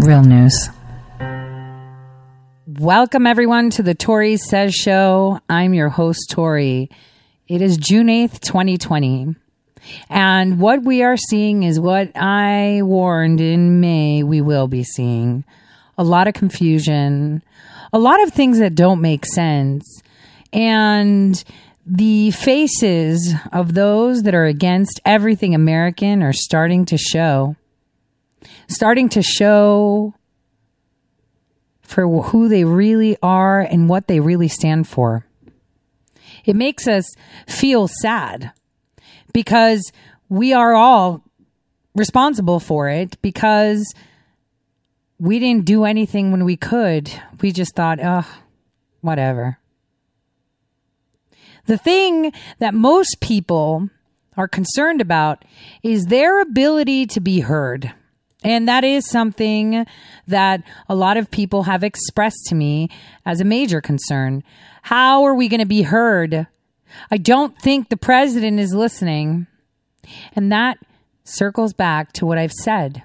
Real news. Welcome, everyone, to the Tori Says Show. I'm your host, Tori. It is June 8th, 2020. And what we are seeing is what I warned in May we will be seeing a lot of confusion, a lot of things that don't make sense. And the faces of those that are against everything American are starting to show starting to show for who they really are and what they really stand for. It makes us feel sad because we are all responsible for it because we didn't do anything when we could. We just thought, oh, whatever. The thing that most people are concerned about is their ability to be heard. And that is something that a lot of people have expressed to me as a major concern. How are we going to be heard? I don't think the president is listening. And that circles back to what I've said.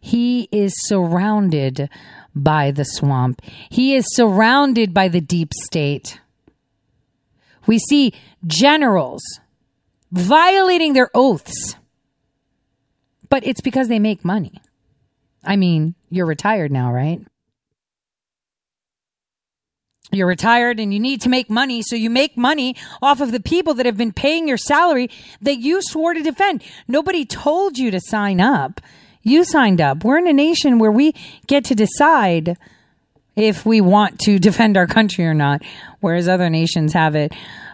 He is surrounded by the swamp. He is surrounded by the deep state. We see generals violating their oaths but it's because they make money. I mean, you're retired now, right? You're retired and you need to make money. So you make money off of the people that have been paying your salary that you swore to defend. Nobody told you to sign up. You signed up. We're in a nation where we get to decide if we want to defend our country or not, whereas other nations have it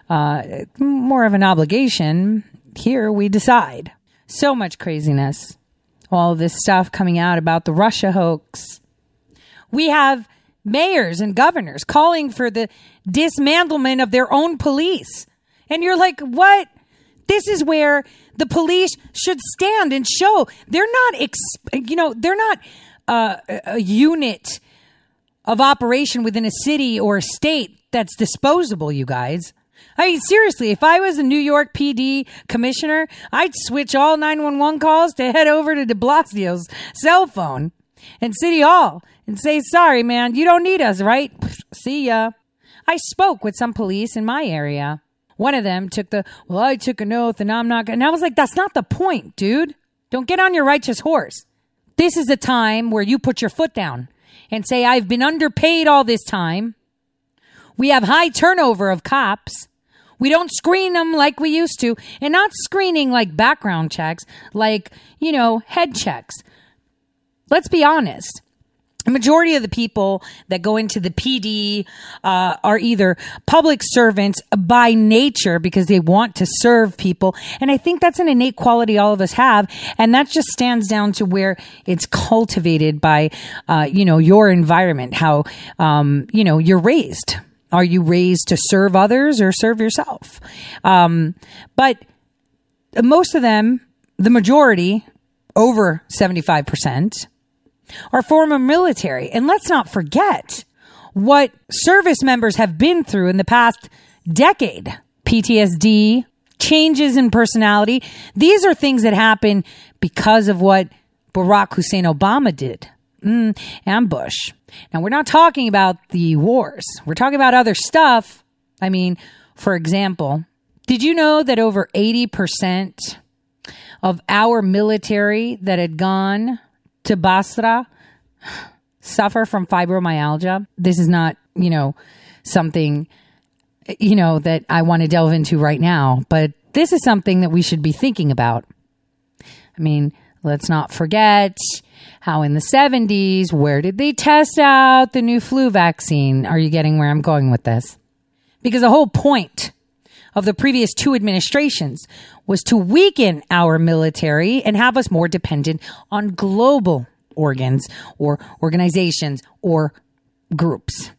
uh, more of an obligation. Here we decide. So much craziness. All this stuff coming out about the Russia hoax. We have mayors and governors calling for the dismantlement of their own police. And you're like, what? This is where the police should stand and show they're not, you know, they're not uh, a unit of operation within a city or a state that's disposable, you guys. I mean, seriously, if I was a New York PD commissioner, I'd switch all 911 calls to head over to de Blasio's cell phone and City Hall and say, sorry, man, you don't need us, right? See ya. I spoke with some police in my area. One of them took the, well, I took an oath and I'm not going And I was like, that's not the point, dude. Don't get on your righteous horse. This is a time where you put your foot down and say, I've been underpaid all this time. We have high turnover of cops. We don't screen them like we used to, and not screening like background checks, like, you know, head checks. Let's be honest. The majority of the people that go into the PD uh, are either public servants by nature because they want to serve people. And I think that's an innate quality all of us have. And that just stands down to where it's cultivated by, uh, you know, your environment, how, um, you know, you're raised. Are you raised to serve others or serve yourself? Um, but most of them, the majority, over 75%, are former military. And let's not forget what service members have been through in the past decade PTSD, changes in personality. These are things that happen because of what Barack Hussein Obama did mm, and Bush. Now, we're not talking about the wars. We're talking about other stuff. I mean, for example, did you know that over 80% of our military that had gone to Basra suffer from fibromyalgia? This is not, you know, something, you know, that I want to delve into right now, but this is something that we should be thinking about. I mean, let's not forget how in the 70s, where did they test out the new flu vaccine? Are you getting where I'm going with this? Because the whole point of the previous two administrations was to weaken our military and have us more dependent on global organs or organizations or groups.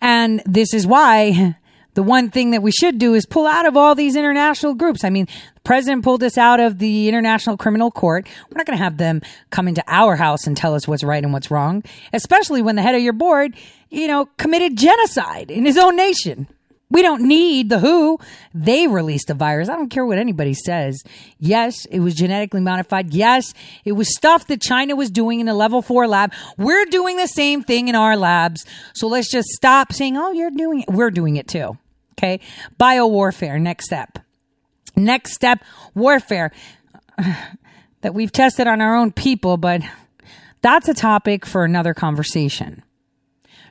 And this is why the one thing that we should do is pull out of all these international groups. I mean, the president pulled us out of the International Criminal Court. We're not going to have them come into our house and tell us what's right and what's wrong, especially when the head of your board, you know, committed genocide in his own nation. We don't need the WHO. They released the virus. I don't care what anybody says. Yes, it was genetically modified. Yes, it was stuff that China was doing in the level four lab. We're doing the same thing in our labs. So let's just stop saying, oh, you're doing it. We're doing it too. Okay. Bio warfare. Next step. Next step warfare that we've tested on our own people, but that's a topic for another conversation.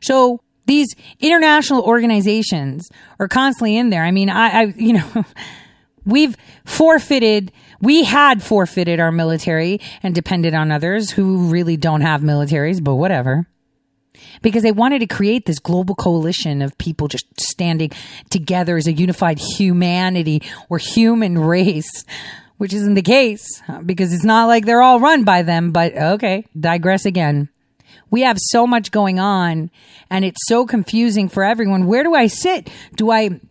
So these international organizations are constantly in there. I mean, I, I you know, we've forfeited, we had forfeited our military and depended on others who really don't have militaries, but whatever. Because they wanted to create this global coalition of people just standing together as a unified humanity or human race, which isn't the case because it's not like they're all run by them, but okay, digress again. We have so much going on and it's so confusing for everyone. Where do I sit? Do I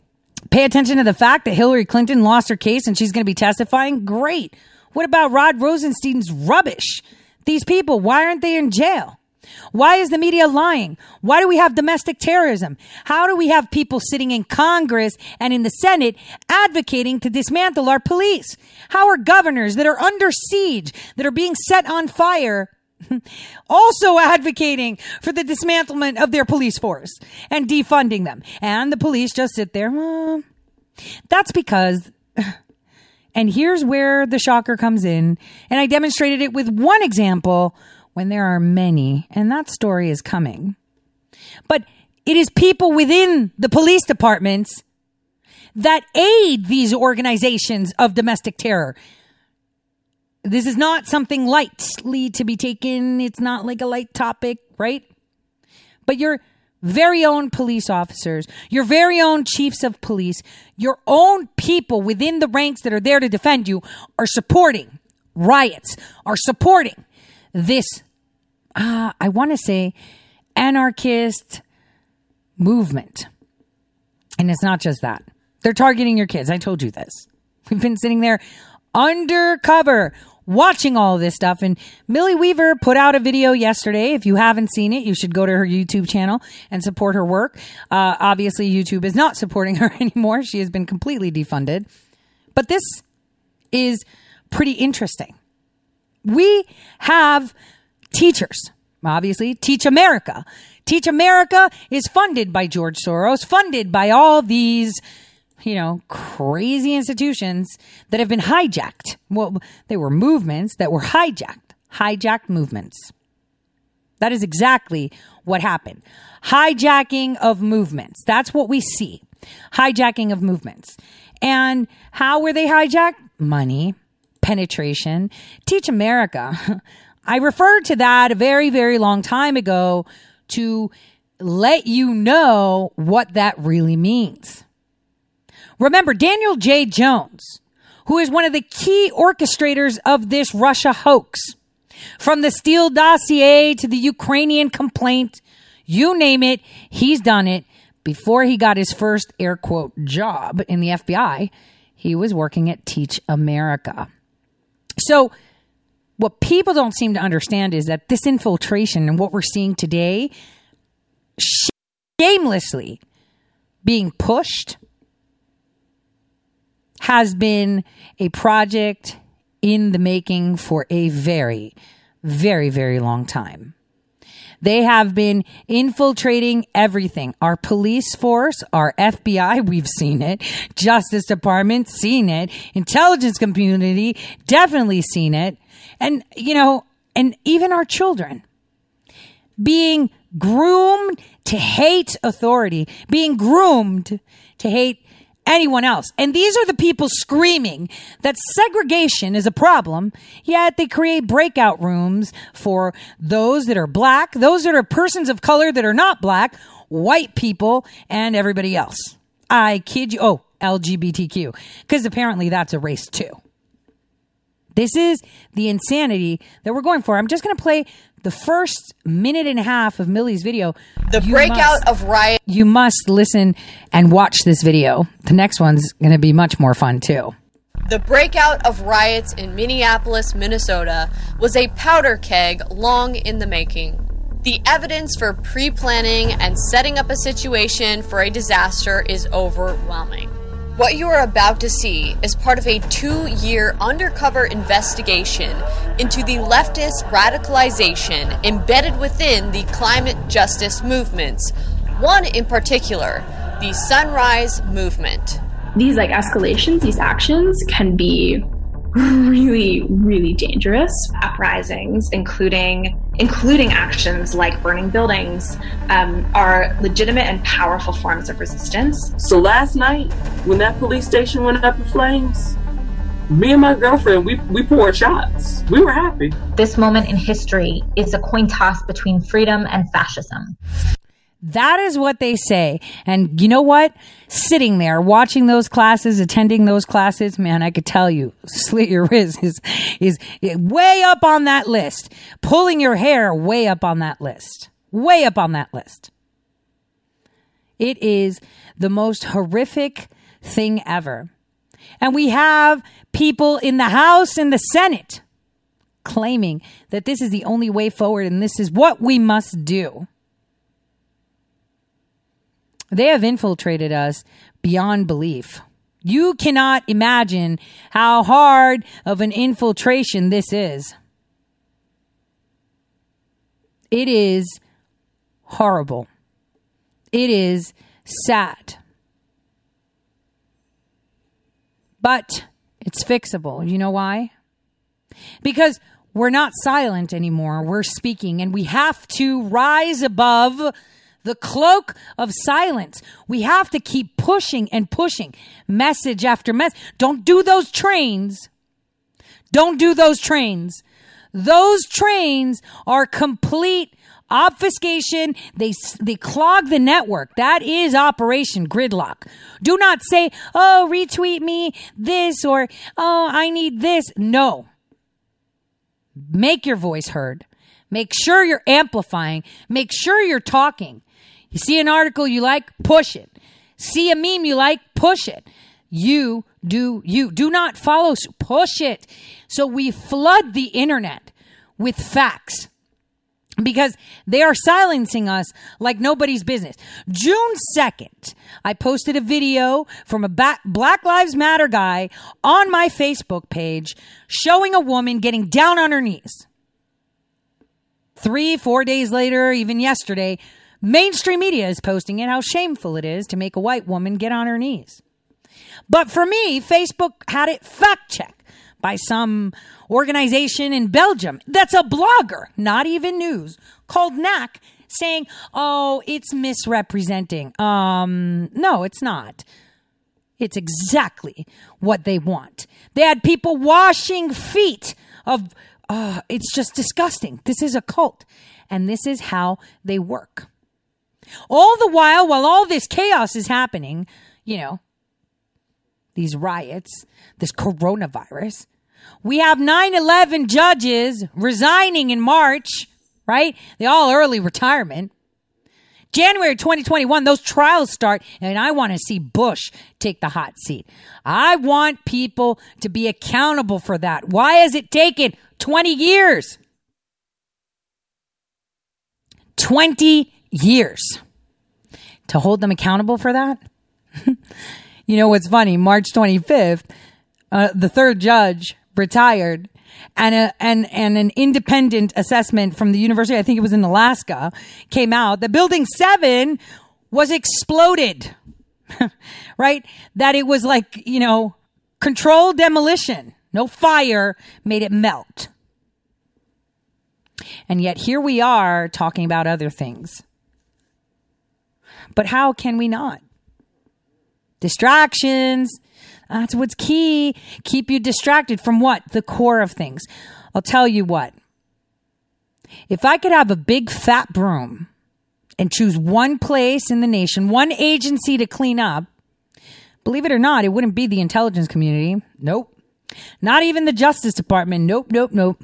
pay attention to the fact that Hillary Clinton lost her case and she's going to be testifying? Great. What about Rod Rosenstein's rubbish? These people, why aren't they in jail? Why is the media lying? Why do we have domestic terrorism? How do we have people sitting in Congress and in the Senate advocating to dismantle our police? How are governors that are under siege, that are being set on fire, also advocating for the dismantlement of their police force and defunding them. And the police just sit there. Well, that's because, and here's where the shocker comes in. And I demonstrated it with one example when there are many, and that story is coming. But it is people within the police departments that aid these organizations of domestic terror this is not something lightly to be taken. It's not like a light topic, right? But your very own police officers, your very own chiefs of police, your own people within the ranks that are there to defend you are supporting riots, are supporting this, uh, I want to say, anarchist movement. And it's not just that. They're targeting your kids. I told you this. We've been sitting there undercover watching all this stuff. And Millie Weaver put out a video yesterday. If you haven't seen it, you should go to her YouTube channel and support her work. Uh, obviously, YouTube is not supporting her anymore. She has been completely defunded. But this is pretty interesting. We have teachers, obviously, Teach America. Teach America is funded by George Soros, funded by all these you know, crazy institutions that have been hijacked. Well, they were movements that were hijacked, hijacked movements. That is exactly what happened. Hijacking of movements. That's what we see. Hijacking of movements. And how were they hijacked? Money, penetration. Teach America. I referred to that a very, very long time ago to let you know what that really means. Remember, Daniel J. Jones, who is one of the key orchestrators of this Russia hoax, from the Steele dossier to the Ukrainian complaint, you name it, he's done it. Before he got his first air quote job in the FBI, he was working at Teach America. So, what people don't seem to understand is that this infiltration and what we're seeing today, shamelessly being pushed has been a project in the making for a very, very, very long time. They have been infiltrating everything. Our police force, our FBI, we've seen it. Justice Department, seen it. Intelligence community, definitely seen it. And, you know, and even our children being groomed to hate authority, being groomed to hate anyone else. And these are the people screaming that segregation is a problem, yet they create breakout rooms for those that are black, those that are persons of color that are not black, white people, and everybody else. I kid you. Oh, LGBTQ. Because apparently that's a race too. This is the insanity that we're going for. I'm just going to play the first minute and a half of Millie's video. The breakout must, of riot. You must listen and watch this video. The next one's going to be much more fun too. The breakout of riots in Minneapolis, Minnesota was a powder keg long in the making. The evidence for pre planning and setting up a situation for a disaster is overwhelming. What you are about to see is part of a two year undercover investigation into the leftist radicalization embedded within the climate justice movements, one in particular, the Sunrise Movement. These like escalations, these actions can be really, really dangerous. Uprisings, including including actions like burning buildings, um, are legitimate and powerful forms of resistance. So last night, when that police station went up in flames, me and my girlfriend, we, we poured shots. We were happy. This moment in history is a coin toss between freedom and fascism. That is what they say. And you know what? Sitting there, watching those classes, attending those classes, man, I could tell you, slit your wrist is, is way up on that list. Pulling your hair way up on that list. Way up on that list. It is the most horrific thing ever. And we have people in the House and the Senate claiming that this is the only way forward and this is what we must do. They have infiltrated us beyond belief. You cannot imagine how hard of an infiltration this is. It is horrible. It is sad. But it's fixable. You know why? Because we're not silent anymore. We're speaking and we have to rise above the cloak of silence. We have to keep pushing and pushing message after message. Don't do those trains. Don't do those trains. Those trains are complete obfuscation. They, they clog the network. That is operation gridlock. Do not say, oh, retweet me this or, oh, I need this. No. Make your voice heard. Make sure you're amplifying. Make sure you're talking. You see an article you like, push it. See a meme you like, push it. You do you. Do not follow, push it. So we flood the internet with facts because they are silencing us like nobody's business. June 2nd, I posted a video from a Black Lives Matter guy on my Facebook page showing a woman getting down on her knees. Three, four days later, even yesterday, Mainstream media is posting it, how shameful it is to make a white woman get on her knees. But for me, Facebook had it fact checked by some organization in Belgium that's a blogger, not even news, called NAC, saying, oh, it's misrepresenting. Um, no, it's not. It's exactly what they want. They had people washing feet of, uh, it's just disgusting. This is a cult. And this is how they work. All the while, while all this chaos is happening, you know, these riots, this coronavirus, we have 9 11 judges resigning in March, right? They all early retirement. January 2021, those trials start, and I want to see Bush take the hot seat. I want people to be accountable for that. Why has it taken 20 years? 20 years to hold them accountable for that. you know what's funny? March 25th, uh, the third judge retired and a, and and an independent assessment from the university, I think it was in Alaska, came out that building 7 was exploded. right? That it was like, you know, controlled demolition. No fire made it melt. And yet here we are talking about other things. But how can we not? Distractions. That's what's key. Keep you distracted from what? The core of things. I'll tell you what. If I could have a big fat broom and choose one place in the nation, one agency to clean up, believe it or not, it wouldn't be the intelligence community. Nope. Not even the Justice Department. Nope, nope, nope.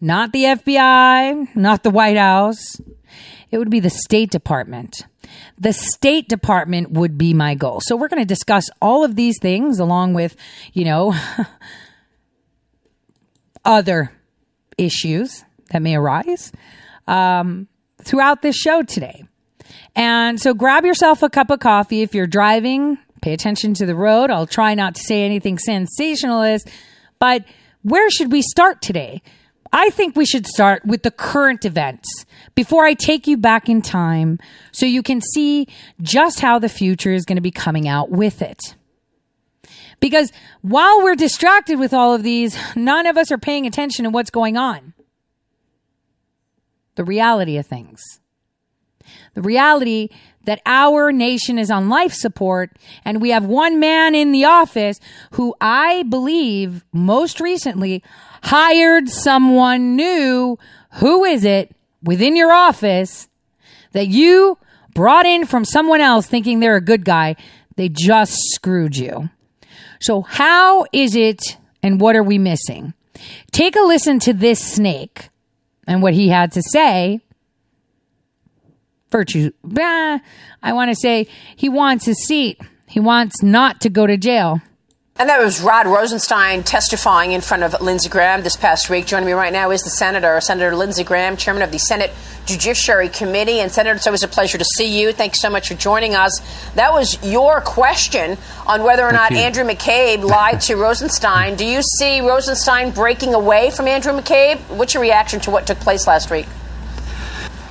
Not the FBI, not the White House. It would be the State Department. The State Department would be my goal. So we're going to discuss all of these things along with, you know, other issues that may arise um, throughout this show today. And so grab yourself a cup of coffee if you're driving. Pay attention to the road. I'll try not to say anything sensationalist, but where should we start today? I think we should start with the current events before I take you back in time so you can see just how the future is going to be coming out with it. Because while we're distracted with all of these, none of us are paying attention to what's going on. The reality of things. The reality that our nation is on life support and we have one man in the office who I believe most recently hired someone new. Who is it within your office that you brought in from someone else thinking they're a good guy? They just screwed you. So how is it and what are we missing? Take a listen to this snake and what he had to say. Virtue, bah, I want to say he wants his seat. He wants not to go to jail. And that was Rod Rosenstein testifying in front of Lindsey Graham this past week. Joining me right now is the Senator, Senator Lindsey Graham, Chairman of the Senate Judiciary Committee. And Senator, it's always a pleasure to see you. Thanks so much for joining us. That was your question on whether or Thank not you. Andrew McCabe lied to Rosenstein. Do you see Rosenstein breaking away from Andrew McCabe? What's your reaction to what took place last week?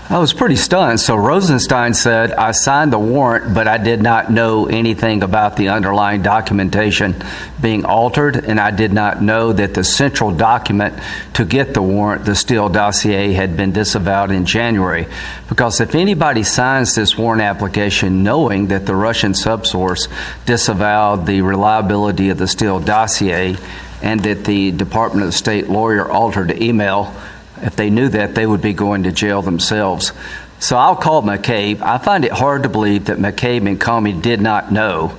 I was pretty stunned. So Rosenstein said, I signed the warrant, but I did not know anything about the underlying documentation being altered, and I did not know that the central document to get the warrant, the Steele dossier, had been disavowed in January. Because if anybody signs this warrant application knowing that the Russian subsource disavowed the reliability of the Steele dossier and that the Department of State lawyer altered the email, if they knew that, they would be going to jail themselves. So I'll call McCabe. I find it hard to believe that McCabe and Comey did not know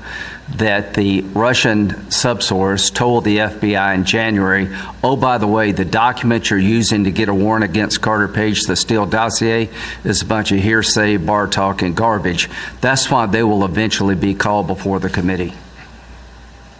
that the Russian subsource told the FBI in January, oh, by the way, the document you're using to get a warrant against Carter Page, the Steele dossier, is a bunch of hearsay, bar talk, and garbage. That's why they will eventually be called before the committee.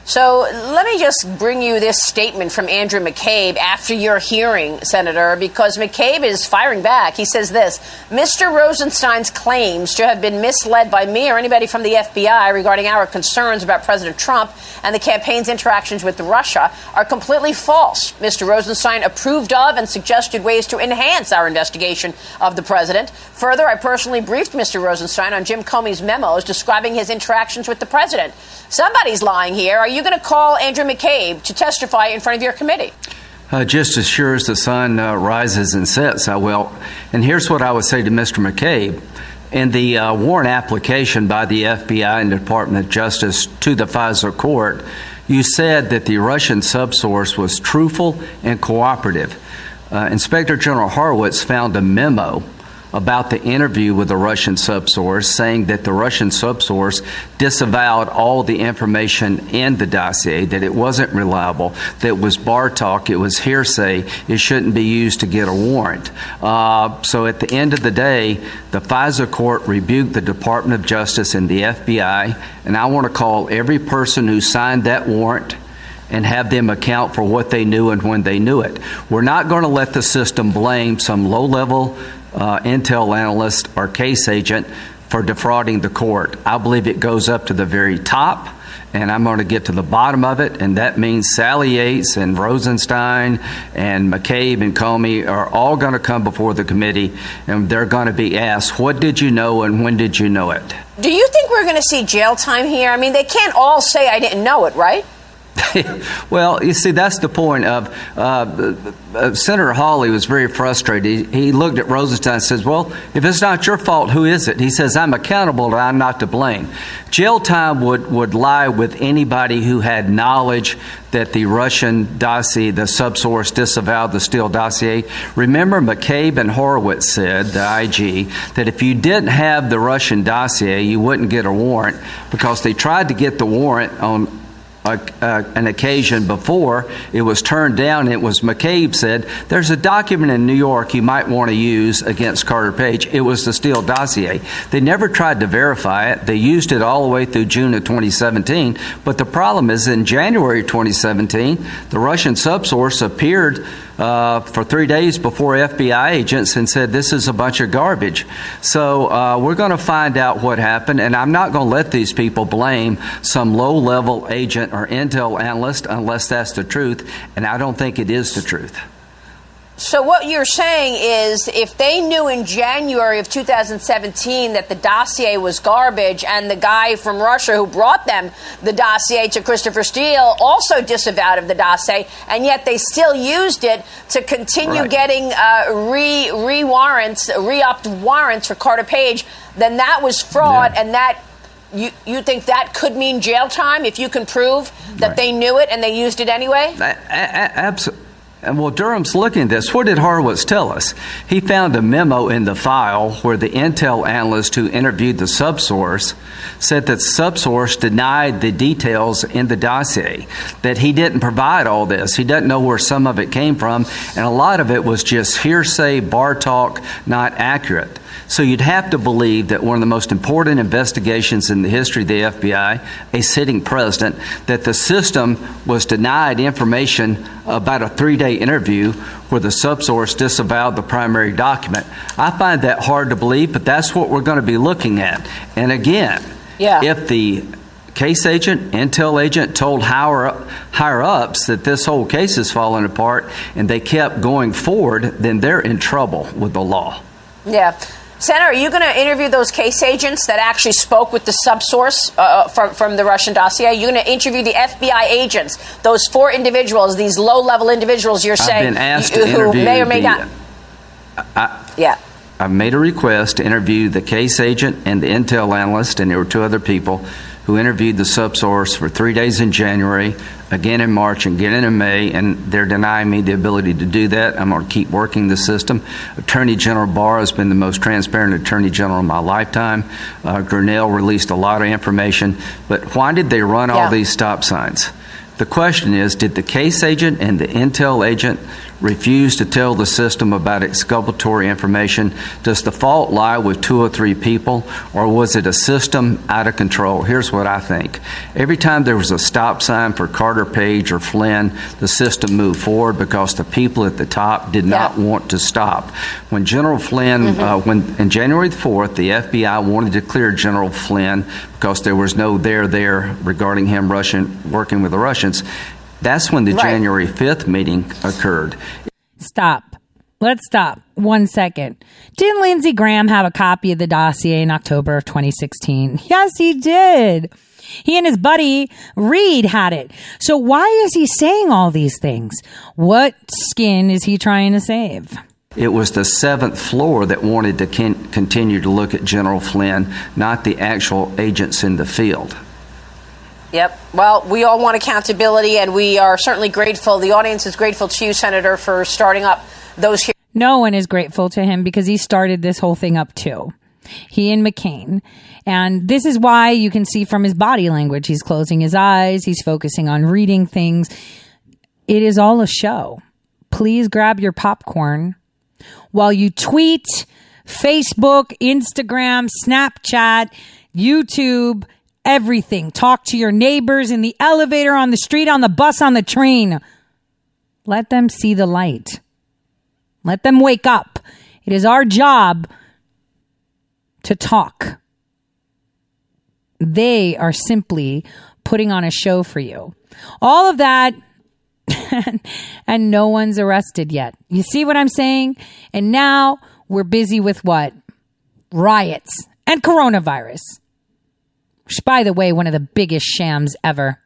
So let me just bring you this statement from Andrew McCabe after your hearing, Senator, because McCabe is firing back. He says this Mr. Rosenstein's claims to have been misled by me or anybody from the FBI regarding our concerns about President Trump and the campaign's interactions with Russia are completely false. Mr. Rosenstein approved of and suggested ways to enhance our investigation of the president. Further, I personally briefed Mr. Rosenstein on Jim Comey's memos describing his interactions with the president. Somebody's lying here. Are you going to call Andrew McCabe to testify in front of your committee? Uh, just as sure as the sun uh, rises and sets, I will. And here's what I would say to Mr. McCabe. In the uh, warrant application by the FBI and Department of Justice to the FISA court, you said that the Russian subsource was truthful and cooperative. Uh, Inspector General Horowitz found a memo about the interview with the Russian subsource, saying that the Russian subsource disavowed all the information in the dossier, that it wasn't reliable, that it was bar talk, it was hearsay, it shouldn't be used to get a warrant. Uh, so at the end of the day, the FISA court rebuked the Department of Justice and the FBI, and I want to call every person who signed that warrant and have them account for what they knew and when they knew it. We're not going to let the system blame some low level uh, intel analyst or case agent for defrauding the court. I believe it goes up to the very top, and I'm going to get to the bottom of it, and that means Sally Yates and Rosenstein and McCabe and Comey are all going to come before the committee, and they're going to be asked, What did you know and when did you know it? Do you think we're going to see jail time here? I mean, they can't all say I didn't know it, right? well, you see, that's the point of uh, uh, Senator Hawley was very frustrated. He, he, looked at Rosenstein and says, "Well, if it's not your fault, who is it?" He says, "I'm accountable, and I'm not to blame." Jail time would would lie with anybody who had knowledge that the Russian dossier, the subsource, disavowed the Steele dossier. Remember, McCabe and Horowitz said, the IG, that if you didn't have the Russian dossier, you wouldn't get a warrant because they tried to get the warrant on an occasion before. It was turned down. It was McCabe said, There's a document in New York you might want to use against Carter Page. It was the Steele dossier. They never tried to verify it. They used it all the way through June of 2017. But the problem is in January 2017, the Russian subsource appeared uh, for three days before FBI agents and said this is a bunch of garbage. So uh, we're going to find out what happened, and I'm not going to let these people blame some low level agent or intel analyst unless that's the truth, and I don't think it is the truth. So what you're saying is if they knew in January of 2017 that the dossier was garbage and the guy from Russia who brought them the dossier to Christopher Steele also disavowed of the dossier and yet they still used it to continue right. getting uh, re re warrants, re-upped warrants for Carter Page, then that was fraud yeah. and that you, you think that could mean jail time if you can prove that right. they knew it and they used it anyway? Absolutely. And well, Durham's looking at this. What did Horowitz tell us? He found a memo in the file where the intel analyst who interviewed the subsource said that subsource denied the details in the dossier, that he didn't provide all this. He doesn't know where some of it came from, and a lot of it was just hearsay, bar talk, not accurate. So you'd have to believe that one of the most important investigations in the history of the FBI, a sitting president, that the system was denied information about a three day interview where the subsource disavowed the primary document. I find that hard to believe, but that's what we're going to be looking at. And again, yeah. if the case agent, intel agent told higher, higher ups that this whole case is falling apart and they kept going forward, then they're in trouble with the law. Yeah. Senator, are you going to interview those case agents that actually spoke with the subsource uh, uh from, from the Russian dossier? You're going to interview the FBI agents, those four individuals, these low level individuals you're saying who may or may the, not. I, yeah. I've made a request to interview the case agent and the intel analyst, and there were two other people who interviewed the subsource for three days in January, again in March, and again in May, and they're denying me the ability to do that. I'm going to keep working the system. Attorney General Barr has been the most transparent Attorney General in my lifetime. Uh, Grenell released a lot of information, but why did they run yeah. all these stop signs? The question is did the case agent and the intel agent refuse to tell the system about exculpatory information? Does the fault lie with two or three people, or was it a system out of control? Here's what I think. Every time there was a stop sign for Carter Page or Flynn, the system moved forward because the people at the top did yeah. not want to stop. When General Flynn, mm-hmm. uh, when in January the 4th, the FBI wanted to clear General Flynn because there was no there there regarding him Russian working with the Russians. That's when the right. January 5th meeting occurred. Stop. Let's stop one second. Didn't Lindsey Graham have a copy of the dossier in October of 2016? Yes, he did. He and his buddy Reid had it. So why is he saying all these things? What skin is he trying to save? It was the seventh floor that wanted to continue to look at General Flynn, not the actual agents in the field. Yep. Well, we all want accountability, and we are certainly grateful. The audience is grateful to you, Senator, for starting up those. Here- no one is grateful to him because he started this whole thing up too. He and McCain. And this is why you can see from his body language, he's closing his eyes, he's focusing on reading things. It is all a show. Please grab your popcorn while you tweet, Facebook, Instagram, Snapchat, YouTube, everything. Talk to your neighbors in the elevator, on the street, on the bus, on the train. Let them see the light. Let them wake up. It is our job to talk. They are simply putting on a show for you. All of that and no one's arrested yet. You see what I'm saying? And now we're busy with what? Riots and coronavirus. Which, by the way, one of the biggest shams ever.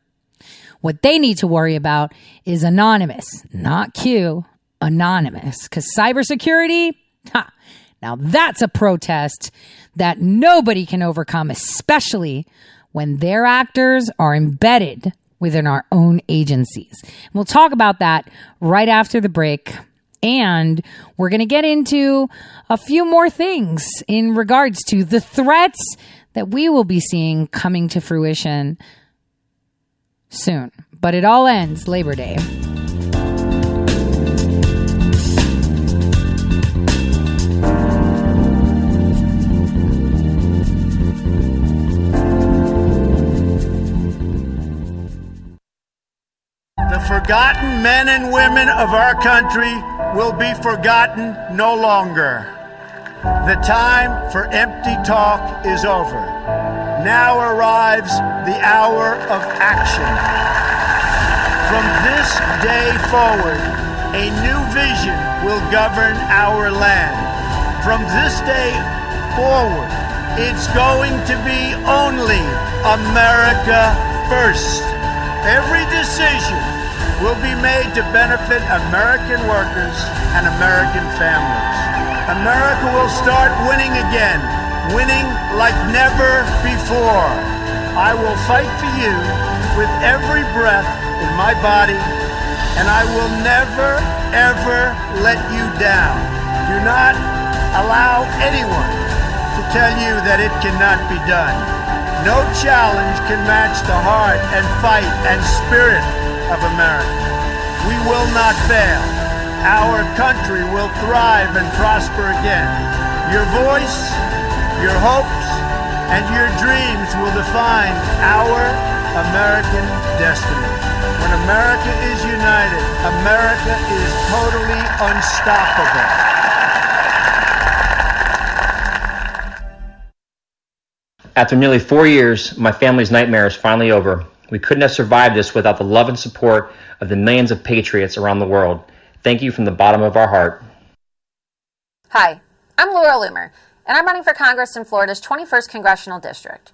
What they need to worry about is anonymous, not Q, anonymous. Because cybersecurity, ha, now that's a protest that nobody can overcome, especially when their actors are embedded within our own agencies. We'll talk about that right after the break. And we're going to get into a few more things in regards to the threats that we will be seeing coming to fruition soon. But it all ends Labor Day. The forgotten men and women of our country will be forgotten no longer. The time for empty talk is over. Now arrives the hour of action. From this day forward, a new vision will govern our land. From this day forward, it's going to be only America first. Every decision will be made to benefit American workers and American families. America will start winning again, winning like never before. I will fight for you with every breath in my body, and I will never, ever let you down. Do not allow anyone to tell you that it cannot be done. No challenge can match the heart and fight and spirit of America. We will not fail. Our country will thrive and prosper again. Your voice, your hopes, and your dreams will define our American destiny. When America is united, America is totally unstoppable. After nearly four years, my family's nightmare is finally over. We couldn't have survived this without the love and support of the millions of patriots around the world. Thank you from the bottom of our heart. Hi, I'm Laura Loomer, and I'm running for Congress in Florida's 21st Congressional District.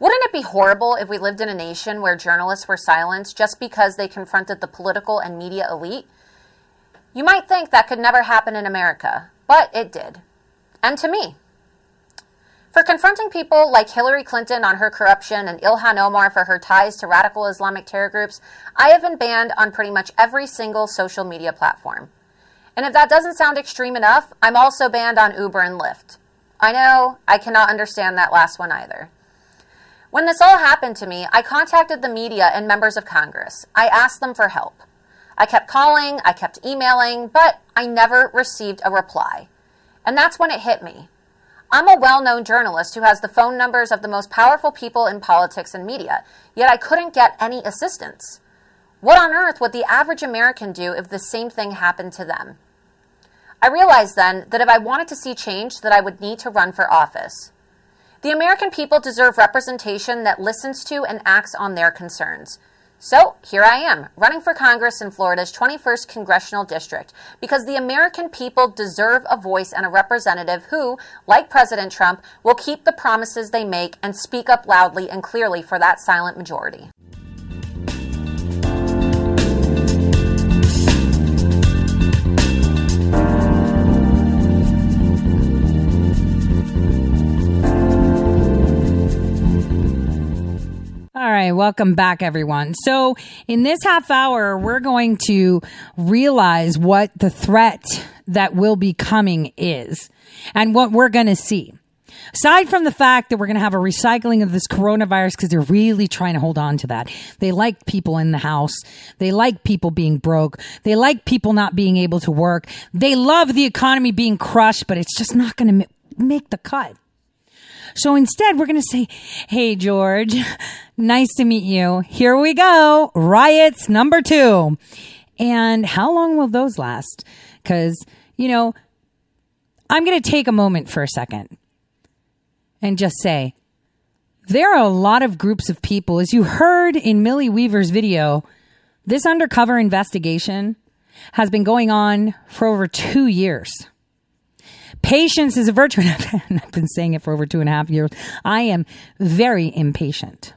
Wouldn't it be horrible if we lived in a nation where journalists were silenced just because they confronted the political and media elite? You might think that could never happen in America, but it did. And to me. For confronting people like Hillary Clinton on her corruption and Ilhan Omar for her ties to radical Islamic terror groups, I have been banned on pretty much every single social media platform. And if that doesn't sound extreme enough, I'm also banned on Uber and Lyft. I know, I cannot understand that last one either. When this all happened to me, I contacted the media and members of Congress. I asked them for help. I kept calling, I kept emailing, but I never received a reply. And that's when it hit me. I'm a well known journalist who has the phone numbers of the most powerful people in politics and media, yet I couldn't get any assistance. What on earth would the average American do if the same thing happened to them? I realized then that if I wanted to see change, that I would need to run for office. The American people deserve representation that listens to and acts on their concerns. So here I am, running for Congress in Florida's 21st Congressional District, because the American people deserve a voice and a representative who, like President Trump, will keep the promises they make and speak up loudly and clearly for that silent majority. All right, welcome back, everyone. So, in this half hour, we're going to realize what the threat that will be coming is and what we're going to see. Aside from the fact that we're going to have a recycling of this coronavirus because they're really trying to hold on to that. They like people in the house. They like people being broke. They like people not being able to work. They love the economy being crushed, but it's just not going to make the cut. So instead, we're going to say, Hey, George, nice to meet you. Here we go. Riots number two. And how long will those last? Because, you know, I'm going to take a moment for a second and just say, there are a lot of groups of people, as you heard in Millie Weaver's video, this undercover investigation has been going on for over two years. Patience is a virtue. And I've been saying it for over two and a half years. I am very impatient.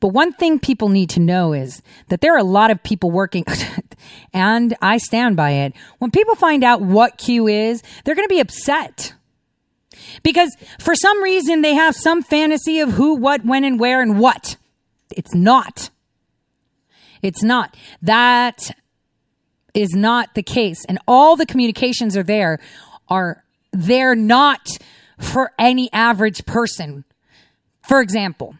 But one thing people need to know is that there are a lot of people working, and I stand by it. When people find out what Q is, they're going to be upset. Because for some reason, they have some fantasy of who, what, when, and where, and what. It's not. It's not. That is not the case. And all the communications are there are they're not for any average person. For example,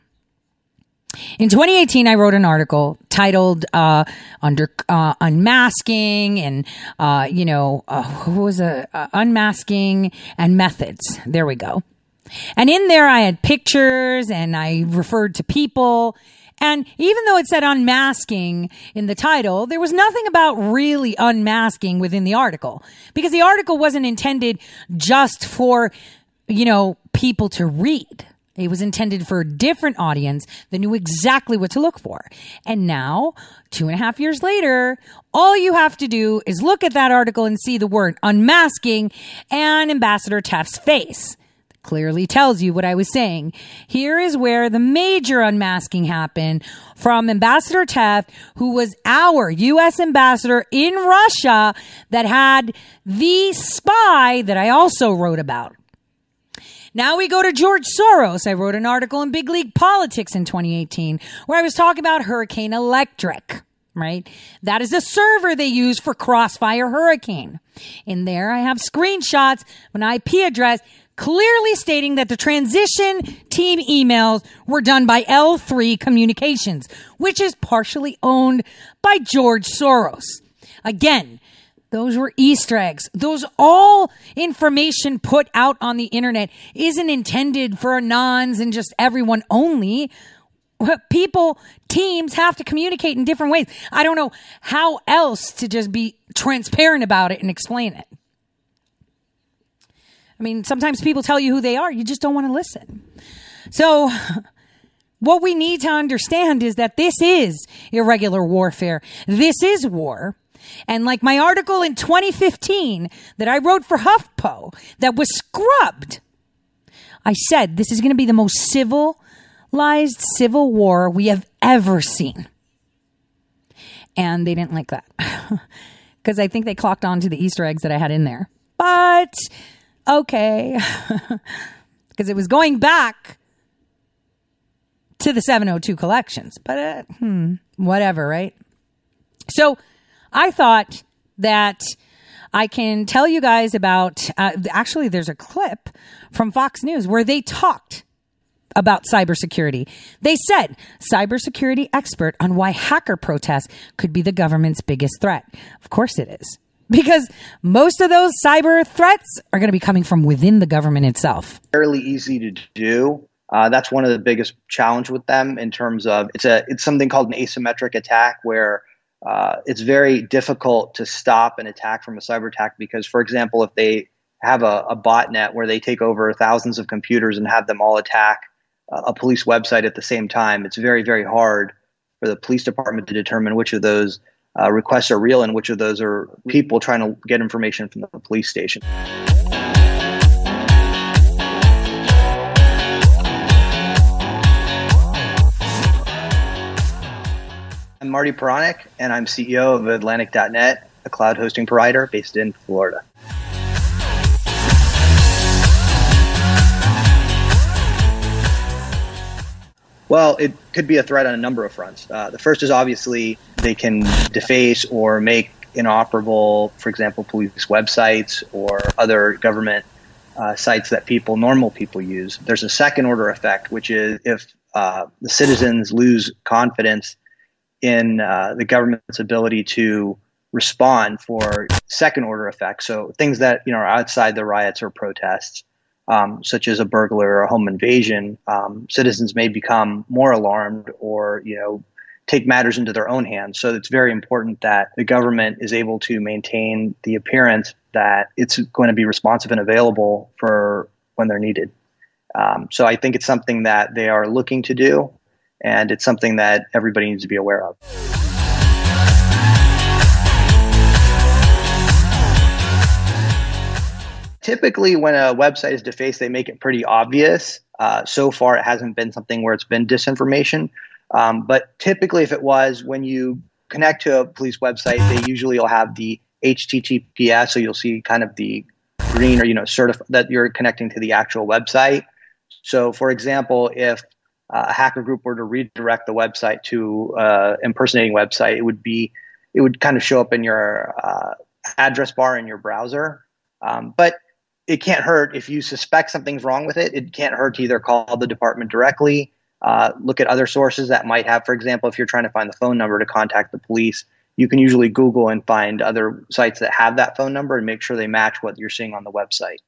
In 2018, I wrote an article titled uh, "Under uh, Unmasking" and uh, you know uh, what was it? Uh, unmasking and methods. There we go. And in there, I had pictures and I referred to people. And even though it said unmasking in the title, there was nothing about really unmasking within the article because the article wasn't intended just for, you know, people to read. It was intended for a different audience that knew exactly what to look for. And now, two and a half years later, all you have to do is look at that article and see the word unmasking and Ambassador Tefft's face. Clearly tells you what I was saying. Here is where the major unmasking happened from Ambassador Tefft, who was our U.S. ambassador in Russia that had the spy that I also wrote about. Now we go to George Soros. I wrote an article in Big League Politics in 2018 where I was talking about Hurricane Electric, right? That is a server they use for Crossfire Hurricane. In there, I have screenshots, an IP address clearly stating that the transition team emails were done by L3 Communications, which is partially owned by George Soros. Again, those were Easter eggs. Those all information put out on the internet isn't intended for anons and just everyone only. People, teams have to communicate in different ways. I don't know how else to just be transparent about it and explain it. I mean, sometimes people tell you who they are. You just don't want to listen. So, what we need to understand is that this is irregular warfare. This is war. And like my article in 2015 that I wrote for HuffPo that was scrubbed, I said this is going to be the most civilized civil war we have ever seen. And they didn't like that because I think they clocked on to the Easter eggs that I had in there. But okay, because it was going back to the 702 collections. But uh, hmm, whatever, right? So I thought that I can tell you guys about. Uh, actually, there's a clip from Fox News where they talked about cybersecurity. They said cybersecurity expert on why hacker protests could be the government's biggest threat. Of course it is. Because most of those cyber threats are going to be coming from within the government itself. Fairly easy to do. Uh, that's one of the biggest challenge with them in terms of it's a it's something called an asymmetric attack where uh, it's very difficult to stop an attack from a cyber attack because, for example, if they have a, a botnet where they take over thousands of computers and have them all attack uh, a police website at the same time, it's very, very hard for the police department to determine which of those uh, requests are real and which of those are people trying to get information from the police station. I'm Marty Puranik, and I'm CEO of Atlantic.net, a cloud hosting provider based in Florida. Well, it could be a threat on a number of fronts. Uh, the first is obviously they can deface or make inoperable, for example, police websites or other government uh, sites that people, normal people, use. There's a second order effect, which is if uh, the citizens lose confidence in uh, the government's ability to respond for second order effects. So things that you know are outside the riots or protests, um, such as a burglar or a home invasion, um, citizens may become more alarmed or you know take matters into their own hands. So it's very important that the government is able to maintain the appearance that it's going to be responsive and available for when they're needed. Um, so I think it's something that they are looking to do and it's something that everybody needs to be aware of. Typically, when a website is defaced, they make it pretty obvious. Uh, so far, it hasn't been something where it's been disinformation. Um, but typically, if it was, when you connect to a police website, they usually will have the HTTPS, so you'll see kind of the green or you know certif- that you're connecting to the actual website. So, for example, if a hacker group were to redirect the website to uh, impersonating website, it would be it would kind of show up in your uh, address bar in your browser. Um, but it can't hurt if you suspect something's wrong with it. It can't hurt to either call the department directly Uh, look at other sources that might have, for example, if you're trying to find the phone number to contact the police, you can usually Google and find other sites that have that phone number and make sure they match what you're seeing on the website.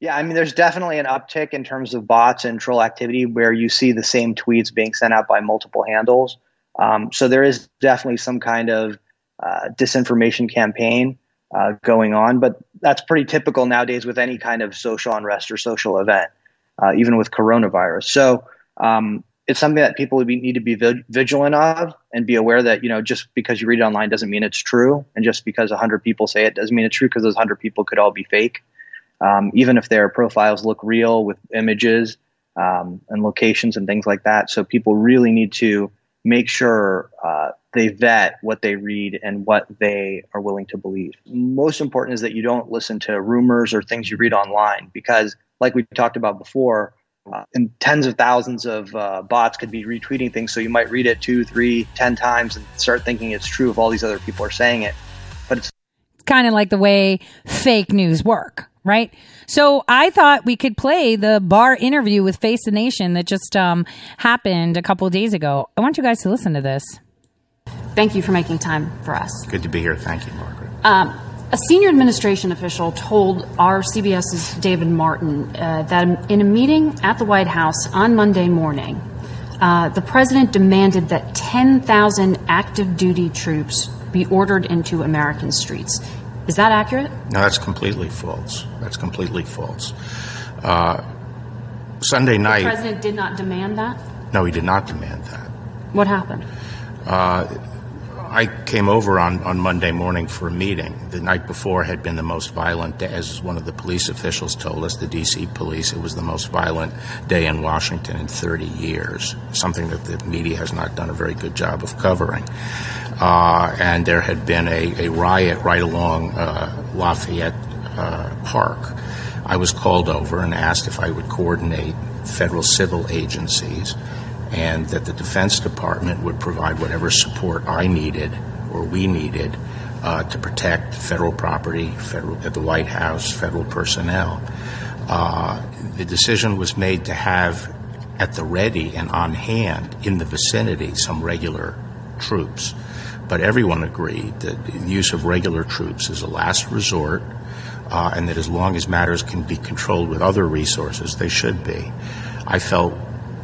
Yeah, I mean, there's definitely an uptick in terms of bots and troll activity where you see the same tweets being sent out by multiple handles. Um, so there is definitely some kind of uh, disinformation campaign uh, going on, but that's pretty typical nowadays with any kind of social unrest or social event, uh, even with coronavirus. So um, it's something that people need to be vigilant of and be aware that you know just because you read it online doesn't mean it's true, and just because hundred people say it doesn't mean it's true because those hundred people could all be fake um, even if their profiles look real with images um, and locations and things like that. So people really need to make sure uh, they vet what they read and what they are willing to believe. Most important is that you don't listen to rumors or things you read online because, like we talked about before, uh, and tens of thousands of uh, bots could be retweeting things. So you might read it two, three, ten times and start thinking it's true if all these other people are saying it. But it's kind of like the way fake news work right? So I thought we could play the Barr interview with Face the Nation that just um, happened a couple days ago. I want you guys to listen to this. Thank you for making time for us. Good to be here. Thank you, Margaret. Um, a senior administration official told our CBS's David Martin uh, that in a meeting at the White House on Monday morning, uh, the president demanded that 10,000 active duty troops be ordered into American streets. Is that accurate? No, that's completely false. That's completely false. Uh, Sunday night. The president did not demand that? No, he did not demand that. What happened? Uh, I came over on, on Monday morning for a meeting. The night before had been the most violent day, as one of the police officials told us, the D.C. police. It was the most violent day in Washington in 30 years, something that the media has not done a very good job of covering. Uh, and there had been a, a riot right along uh, Lafayette uh, Park. I was called over and asked if I would coordinate federal civil agencies and that the Defense Department would provide whatever support I needed or we needed uh, to protect federal property, federal, at the White House, federal personnel. Uh, the decision was made to have at the ready and on hand in the vicinity some regular troops. But everyone agreed that the use of regular troops is a last resort, uh, and that as long as matters can be controlled with other resources, they should be. I felt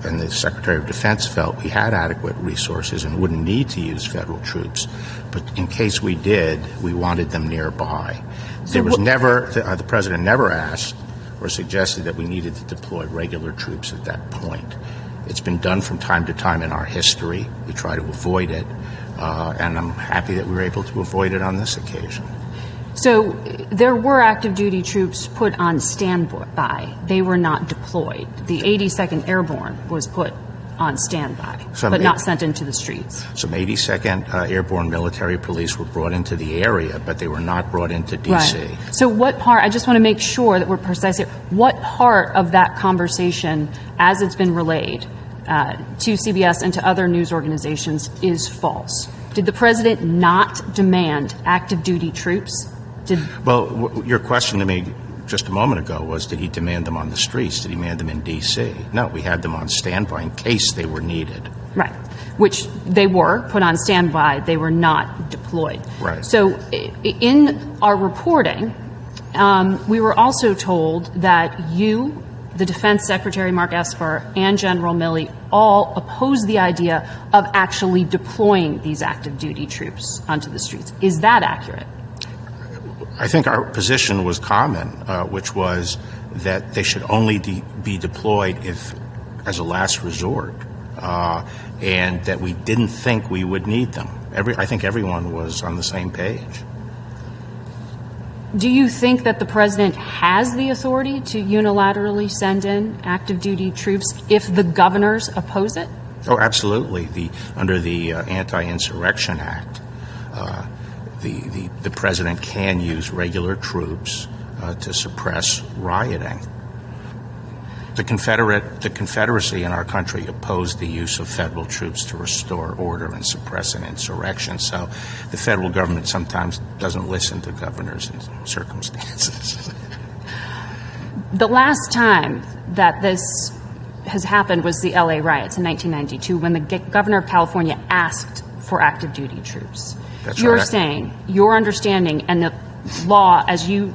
and the Secretary of Defense felt we had adequate resources and wouldn't need to use federal troops. But in case we did, we wanted them nearby. There was never, the, uh, the President never asked or suggested that we needed to deploy regular troops at that point. It's been done from time to time in our history. We try to avoid it, uh, and I'm happy that we were able to avoid it on this occasion. So there were active duty troops put on standby. They were not deployed. The 82nd Airborne was put on standby, some but not sent into the streets. Some 82nd uh, Airborne Military Police were brought into the area, but they were not brought into D.C. Right. So, what part, I just want to make sure that we're precise here, what part of that conversation, as it's been relayed uh, to CBS and to other news organizations, is false? Did the president not demand active duty troops? Did well, w- your question to me just a moment ago was did he demand them on the streets? Did he demand them in D.C.? No, we had them on standby in case they were needed. Right, which they were put on standby. They were not deployed. Right. So in our reporting, um, we were also told that you, the Defense Secretary Mark Esper, and General Milley all opposed the idea of actually deploying these active duty troops onto the streets. Is that accurate? I think our position was common, uh, which was that they should only de- be deployed if, as a last resort, uh, and that we didn't think we would need them. Every, I think everyone was on the same page. Do you think that the president has the authority to unilaterally send in active duty troops if the governors oppose it? Oh, absolutely. The, under the uh, Anti Insurrection Act, uh, the, the, the president can use regular troops uh, to suppress rioting. The Confederate, the Confederacy in our country opposed the use of federal troops to restore order and suppress an insurrection. So, the federal government sometimes doesn't listen to governors and circumstances. the last time that this has happened was the LA riots in 1992 when the governor of California asked for active duty troops. That's You're right. saying your understanding and the law as you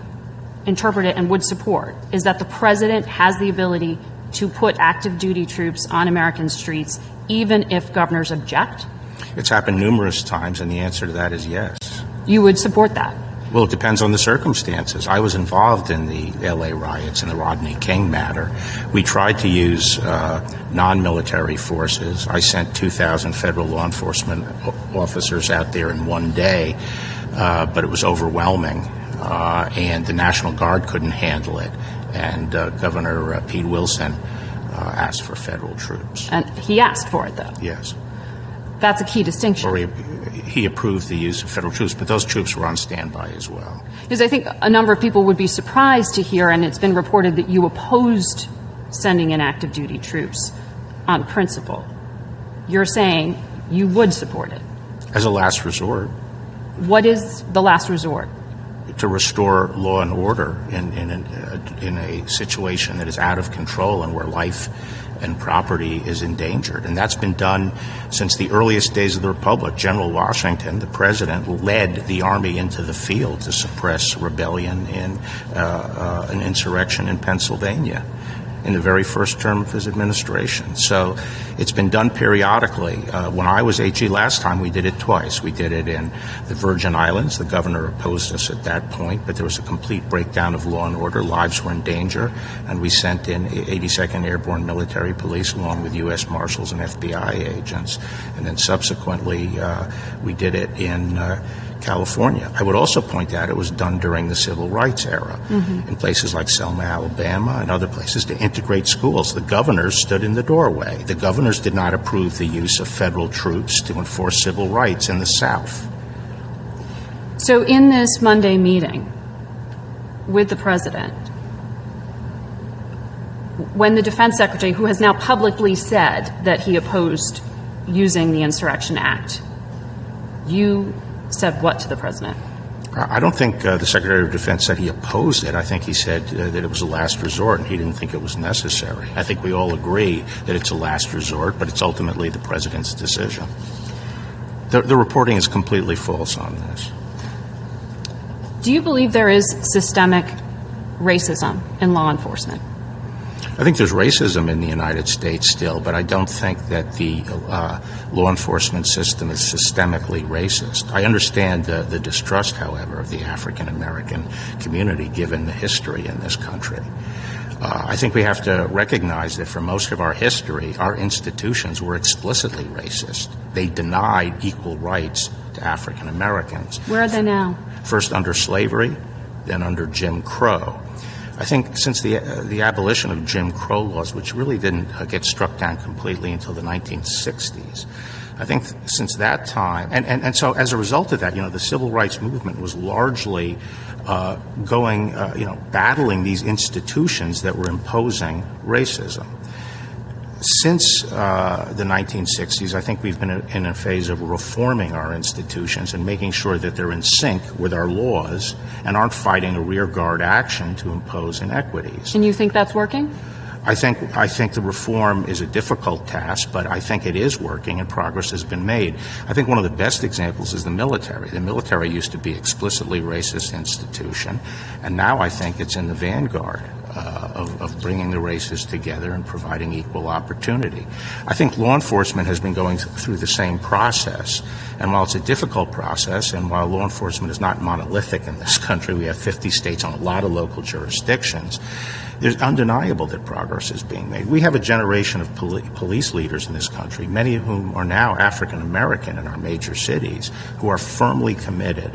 interpret it and would support is that the president has the ability to put active duty troops on American streets even if governors object? It's happened numerous times, and the answer to that is yes. You would support that? Well, it depends on the circumstances. I was involved in the LA riots and the Rodney King matter. We tried to use uh, non military forces. I sent 2,000 federal law enforcement officers out there in one day, uh, but it was overwhelming, uh, and the National Guard couldn't handle it. And uh, Governor uh, Pete Wilson uh, asked for federal troops. And he asked for it, though. Yes. That's a key distinction. Or he, he approved the use of federal troops, but those troops were on standby as well. Because I think a number of people would be surprised to hear, and it's been reported that you opposed sending in active duty troops on principle. You're saying you would support it. As a last resort. What is the last resort? To restore law and order in, in, uh, in a situation that is out of control and where life and property is endangered. And that's been done since the earliest days of the Republic. General Washington, the president, led the army into the field to suppress rebellion in uh, uh, an insurrection in Pennsylvania in the very first term of his administration. So it's been done periodically. Uh, when I was AG last time, we did it twice. We did it in the Virgin Islands. The governor opposed us at that point, but there was a complete breakdown of law and order. Lives were in danger, and we sent in 82nd Airborne Military Police along with U.S. Marshals and FBI agents. And then subsequently, uh, we did it in uh, California. I would also point out it was done during the civil rights era Mhm. in places like Selma, Alabama, and other places to integrate schools. The governors stood in the doorway. The governors did not approve the use of federal troops to enforce civil rights in the South. So, in this Monday meeting with the president, when the defense secretary, who has now publicly said that he opposed using the Insurrection Act, you said what to the president? I don't think uh, the Secretary of Defense said he opposed it. I think he said uh, that it was a last resort and he didn't think it was necessary. I think we all agree that it's a last resort, but it's ultimately the President's decision. The, the reporting is completely false on this. Do you believe there is systemic racism in law enforcement? I think there's racism in the United States still, but I don't think that the uh, law enforcement system is systemically racist. I understand the, the distrust, however, of the African American community given the history in this country. Uh, I think we have to recognize that for most of our history, our institutions were explicitly racist. They denied equal rights to African Americans Where are they now? first under slavery, then under Jim Crow. I think since the, uh, the abolition of Jim Crow laws, which really didn't uh, get struck down completely until the 1960s, I think since that time, and, and, and so as a result of that, you know, the civil rights movement was largely uh, going, uh, you know, battling these institutions that were imposing racism. Since uh, the 1960s, I think we've been in a phase of reforming our institutions and making sure that they're in sync with our laws and aren't fighting a rearguard action to impose inequities. And you think that's working? I think I think the reform is a difficult task, but I think it is working and progress has been made. I think one of the best examples is the military. The military used to be explicitly racist institution, and now I think it's in the vanguard uh, of, of bringing the races together and providing equal opportunity. I think law enforcement has been going through the same process, and while it's a difficult process, and while law enforcement is not monolithic in this country, we have 50 states and a lot of local jurisdictions there's undeniable that progress is being made. We have a generation of poli- police leaders in this country, many of whom are now African American in our major cities, who are firmly committed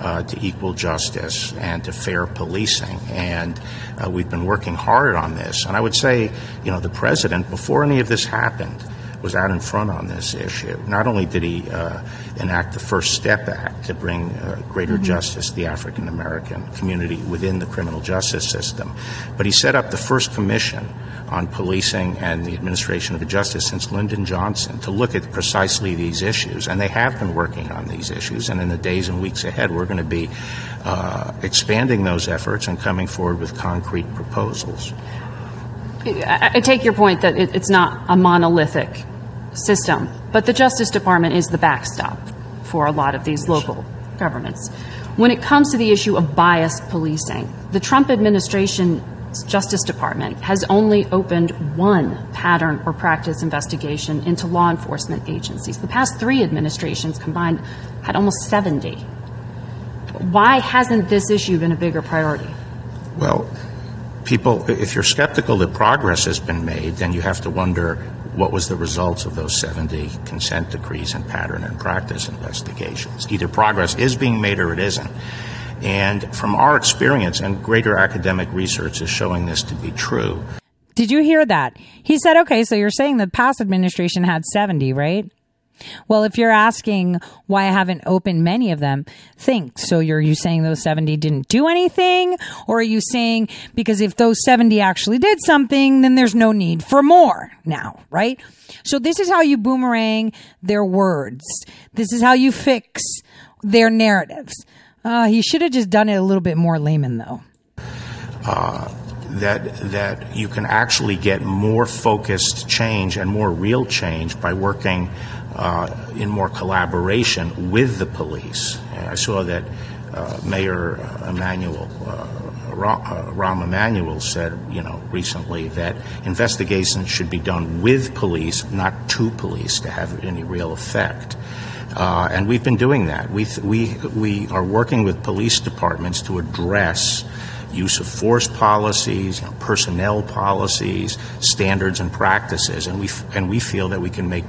uh, to equal justice and to fair policing. And uh, we've been working hard on this. And I would say, you know, the president, before any of this happened, was out in front on this issue. Not only did he uh, enact the First Step Act to bring uh, greater mm-hmm. justice to the African American community within the criminal justice system, but he set up the first commission on policing and the administration of justice since Lyndon Johnson to look at precisely these issues. And they have been working on these issues. And in the days and weeks ahead, we're going to be uh, expanding those efforts and coming forward with concrete proposals. I take your point that it's not a monolithic system, but the Justice Department is the backstop for a lot of these local governments. When it comes to the issue of biased policing, the Trump administration Justice Department has only opened one pattern or practice investigation into law enforcement agencies. The past three administrations combined had almost 70. Why hasn't this issue been a bigger priority? Well, people, if you're skeptical that progress has been made, then you have to wonder what was the results of those 70 consent decrees and pattern and practice investigations. Either progress is being made or it isn't. And from our experience, and greater academic research is showing this to be true. Did you hear that? He said, okay, so you're saying the past administration had 70, right? Well, if you're asking why I haven't opened many of them, think. So you're you saying those 70 didn't do anything? Or are you saying because if those 70 actually did something, then there's no need for more now, right? So this is how you boomerang their words. This is how you fix their narratives. Uh, he should have just done it a little bit more layman, though. Uh, that that you can actually get more focused change and more real change by working uh, in more collaboration with the police. I saw that uh, Mayor Emanuel. Uh, Rahm Emanuel said, you know, recently that investigations should be done with police, not to police, to have any real effect. Uh, and we've been doing that. We, we, we are working with police departments to address use of force policies, you know, personnel policies, standards and practices, and we, and we feel that we can make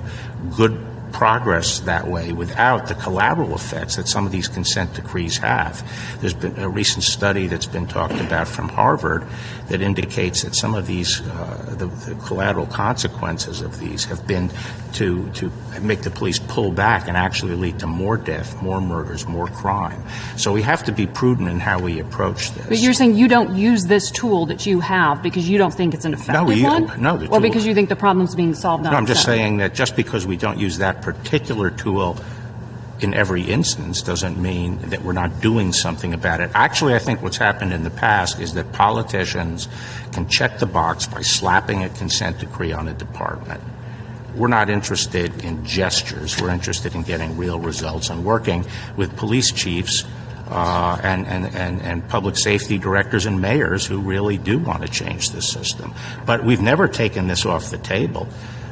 good progress that way without the collateral effects that some of these consent decrees have. There's been a recent study that's been talked about from Harvard that indicates that some of these, uh, the, the, collateral consequences of these have been to, to make the police pull back and actually lead to more death, more murders, more crime. So we have to be prudent in how we approach this. But you're saying you don't use this tool that you have because you don't think it's an effective no, we, one? No, Or because you think the problem's being solved No, I'm just saying that just because we don't use that particular tool in every instance doesn't mean that we're not doing something about it. Actually, I think what's happened in the past is that politicians can check the box by slapping a consent decree on a department. We're not interested in gestures. We're interested in getting real results and working with police chiefs uh, and, and, and, and public safety directors and mayors who really do want to change the system. But we've never taken this off the table.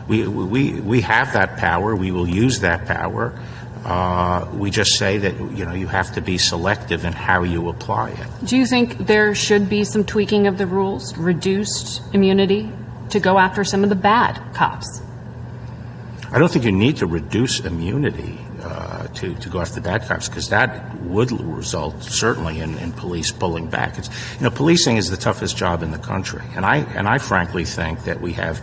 We, we, we have that power. We will use that power. Uh, we just say that you know you have to be selective in how you apply it. Do you think there should be some tweaking of the rules, reduced immunity to go after some of the bad cops? I don't think you need to reduce immunity uh, to, to go after the bad cops because that would result certainly in, in police pulling back. It's, you know, policing is the toughest job in the country, and I and I frankly think that we have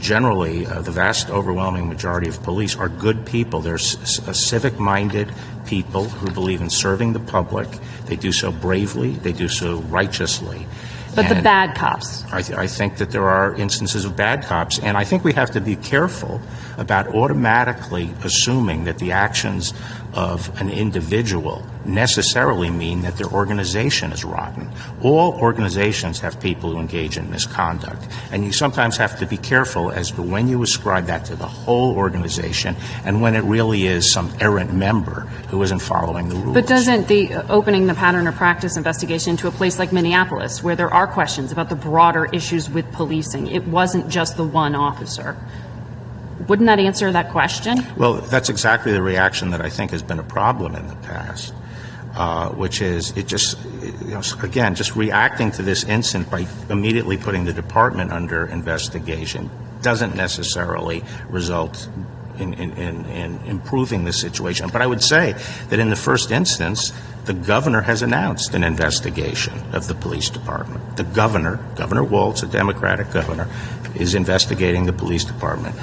generally, uh, the vast overwhelming majority of police are good people. They're c- uh, civic minded people who believe in serving the public. They do so bravely, they do so righteously. But and the bad cops? I, th- I, think that there are instances of bad cops, and I think we have to be careful about automatically assuming that the actions of an individual necessarily mean that their organization is rotten. All organizations have people who engage in misconduct, and you sometimes have to be careful as to when you ascribe that to the whole organization and when it really is some errant member who isn't following the rules. But doesn't the uh, opening the pattern or practice investigation to a place like Minneapolis, where there are questions about the broader issues with policing, it wasn't just the one officer? Wouldn't that answer that question? Well, that's exactly the reaction that I think has been a problem in the past. Uh, which is it just you know, again just reacting to this incident by immediately putting the department under investigation doesn't necessarily result in, in, in, in, improving the situation. But I would say that in the first instance, the governor has announced an investigation of the police department. The governor, Governor Walz, a Democratic governor, is investigating the police department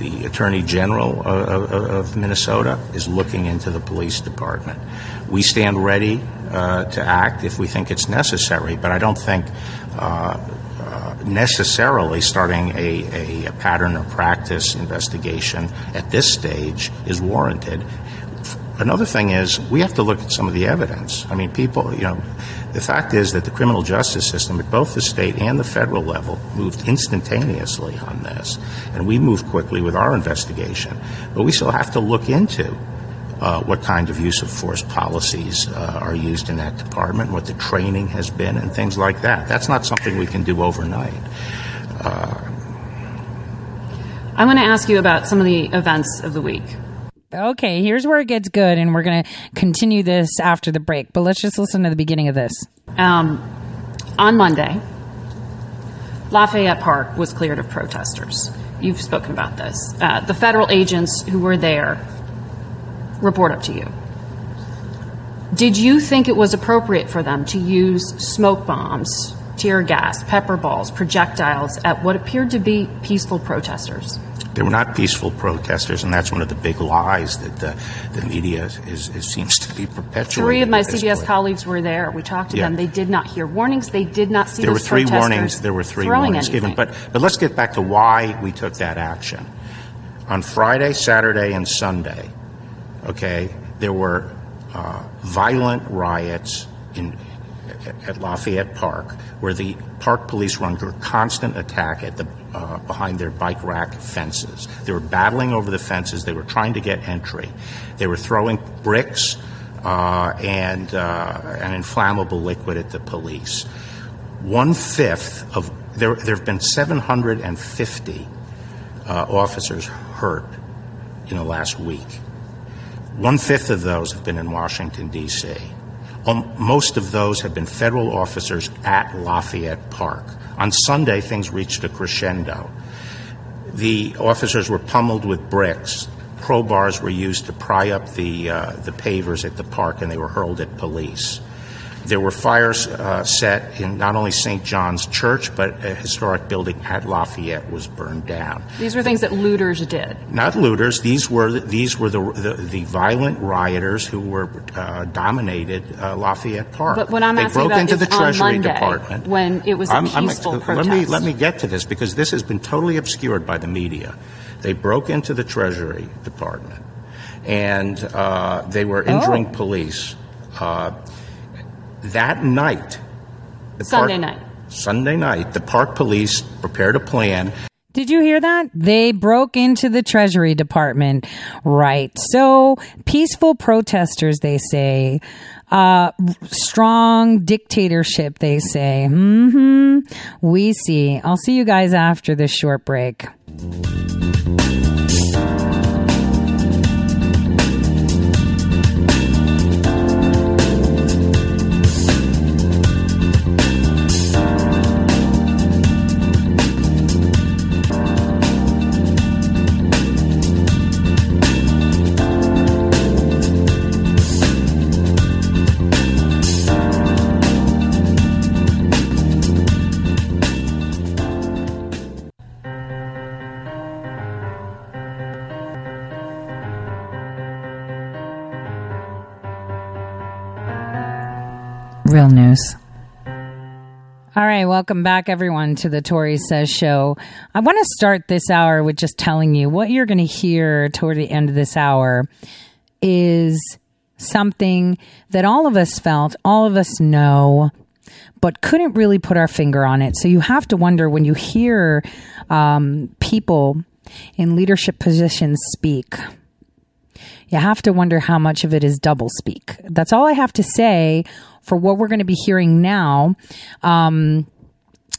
the Attorney General of, of, of, Minnesota is looking into the police department. We stand ready uh, to act if we think it's necessary, but I don't think uh, uh, necessarily starting a, a, pattern or practice investigation at this stage is warranted. Another thing is we have to look at some of the evidence. I mean, people, you know, the fact is that the criminal justice system at both the state and the federal level moved instantaneously on this, and we moved quickly with our investigation. But we still have to look into uh, what kind of use of force policies uh, are used in that department, what the training has been, and things like that. That's not something we can do overnight. Uh, I want to ask you about some of the events of the week. Okay, here's where it gets good, and we're going to continue this after the break. But let's just listen to the beginning of this. Um, on Monday, Lafayette Park was cleared of protesters. You've spoken about this. Uh, the federal agents who were there report up to you. Did you think it was appropriate for them to use smoke bombs, tear gas, pepper balls, projectiles at what appeared to be peaceful protesters? They were not peaceful protesters, and that's one of the big lies that the, the media is, is, seems to be perpetuating. Three of my CBS point. colleagues were there. We talked to yeah. them. They did not hear warnings. They did not see. There were three warnings. There were three warnings anything. given. But but let's get back to why we took that action. On Friday, Saturday, and Sunday, okay, there were uh, violent riots in at Lafayette Park, where the park police were under constant attack at the uh, behind their bike rack fences. They were battling over the fences. They were trying to get entry. They were throwing bricks uh, and uh, an inflammable liquid at the police. One fifth of there, there have been 750 uh, officers hurt in the last week. One fifth of those have been in Washington, D.C. Um, most of those have been federal officers at Lafayette Park. On Sunday, things reached a crescendo. The officers were pummeled with bricks. Crowbars were used to pry up the, uh, the pavers at the park, and they were hurled at police. There were fires uh, set in not only St. John's Church, but a historic building at Lafayette was burned down. These were things that looters did. Not looters. These were these were the the, the violent rioters who were uh, dominated uh, Lafayette Park. But what I'm they asking broke about into is the Treasury Monday, Department when it was a I'm, peaceful I'm, protest. Let me let me get to this because this has been totally obscured by the media. They broke into the Treasury Department, and uh, they were injuring oh. police. Uh, that night, Sunday park, night. Sunday night, the park police prepared a plan. Did you hear that? They broke into the Treasury Department. Right. So, peaceful protesters, they say. Uh, strong dictatorship, they say. hmm We see. I'll see you guys after this short break. Real news. All right, welcome back, everyone, to the Tori Says Show. I want to start this hour with just telling you what you're going to hear toward the end of this hour is something that all of us felt, all of us know, but couldn't really put our finger on it. So you have to wonder when you hear um, people in leadership positions speak you have to wonder how much of it is double speak. That's all I have to say for what we're going to be hearing now. Um,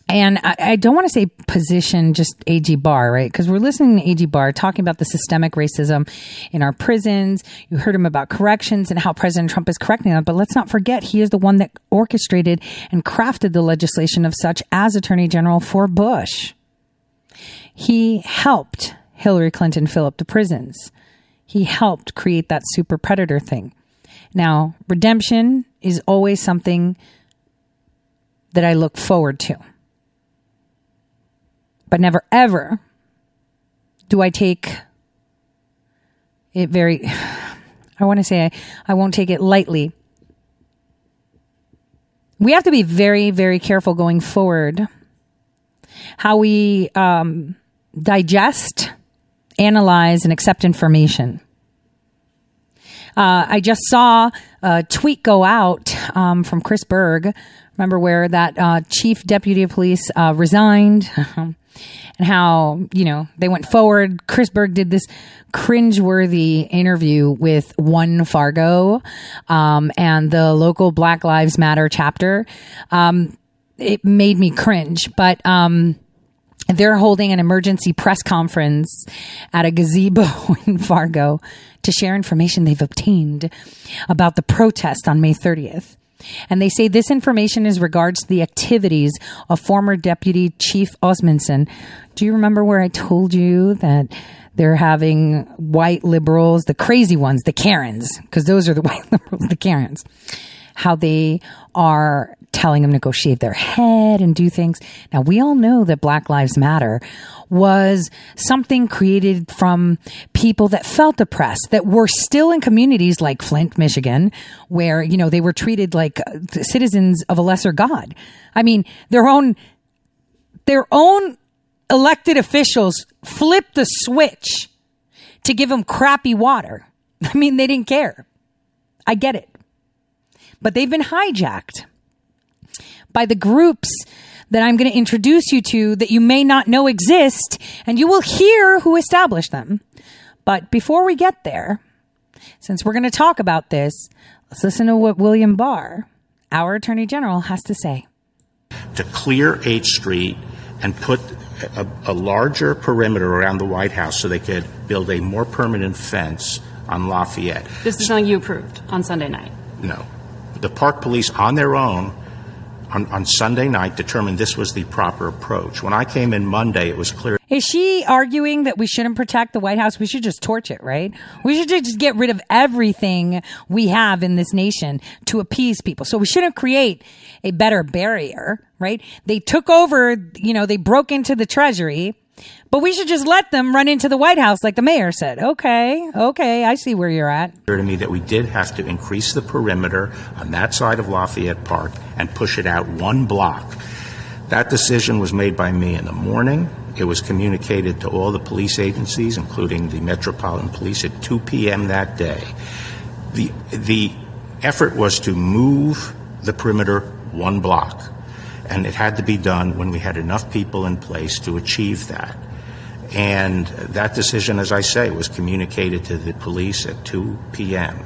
and I, I, don't want to say position just AG Barr, right? Because we're listening to AG Barr talking about the systemic racism in our prisons. You heard him about corrections and how President Trump is correcting them. But let's not forget, he is the one that orchestrated and crafted the legislation of such as Attorney General for Bush. He helped Hillary Clinton fill up the prisons he helped create that super predator thing. Now, redemption is always something that I look forward to. But never ever do I take it very, I want to say I, I won't take it lightly. We have to be very, very careful going forward how we um, digest, analyze, and accept information. Uh, I just saw a tweet go out um, from Chris Berg. Remember where that uh, chief deputy of police uh, resigned, and how you know they went forward. Chris Berg did this cringeworthy interview with One Fargo um, and the local Black Lives Matter chapter. Um, it made me cringe, but um, they're holding an emergency press conference at a gazebo in Fargo to share information they've obtained about the protest on May 30th. And they say this information is regards to the activities of former Deputy Chief Osmundson. Do you remember where I told you that they're having white liberals, the crazy ones, the Karens, because those are the white liberals, the Karens, how they are telling them to go shave their head and do things. Now, we all know that Black Lives Matter was something created from people that felt oppressed, that were still in communities like Flint, Michigan, where, you know, they were treated like uh, citizens of a lesser God. I mean, their own, their own elected officials flipped the switch to give them crappy water. I mean, they didn't care. I get it. But they've been hijacked by the groups that I'm going to introduce you to that you may not know exist, and you will hear who established them. But before we get there, since we're going to talk about this, let's listen to what William Barr, our Attorney General, has to say. To clear H Street and put a, a larger perimeter around the White House so they could build a more permanent fence on Lafayette. This is something you approved on Sunday night. No. The park police, on their own, on, on Sunday night determined this was the proper approach. When I came in Monday, it was clear. Is she arguing that we shouldn't protect the White House? We should just torch it, right? We should just get rid of everything we have in this nation to appease people. So we shouldn't create a better barrier, right? They took over, you know, they broke into the treasury but we should just let them run into the White House like the mayor said. Okay, okay, I see where you're at. Clear to me that we did have to increase the perimeter on that side of Lafayette Park and push it out one block. That decision was made by me in the morning. It was communicated to all the police agencies, including the Metropolitan Police, at 2 p.m. that day. The, the effort was to move the perimeter one block and it had to be done when we had enough people in place to achieve that. And that decision, as I say, was communicated to the police at 2 p.m.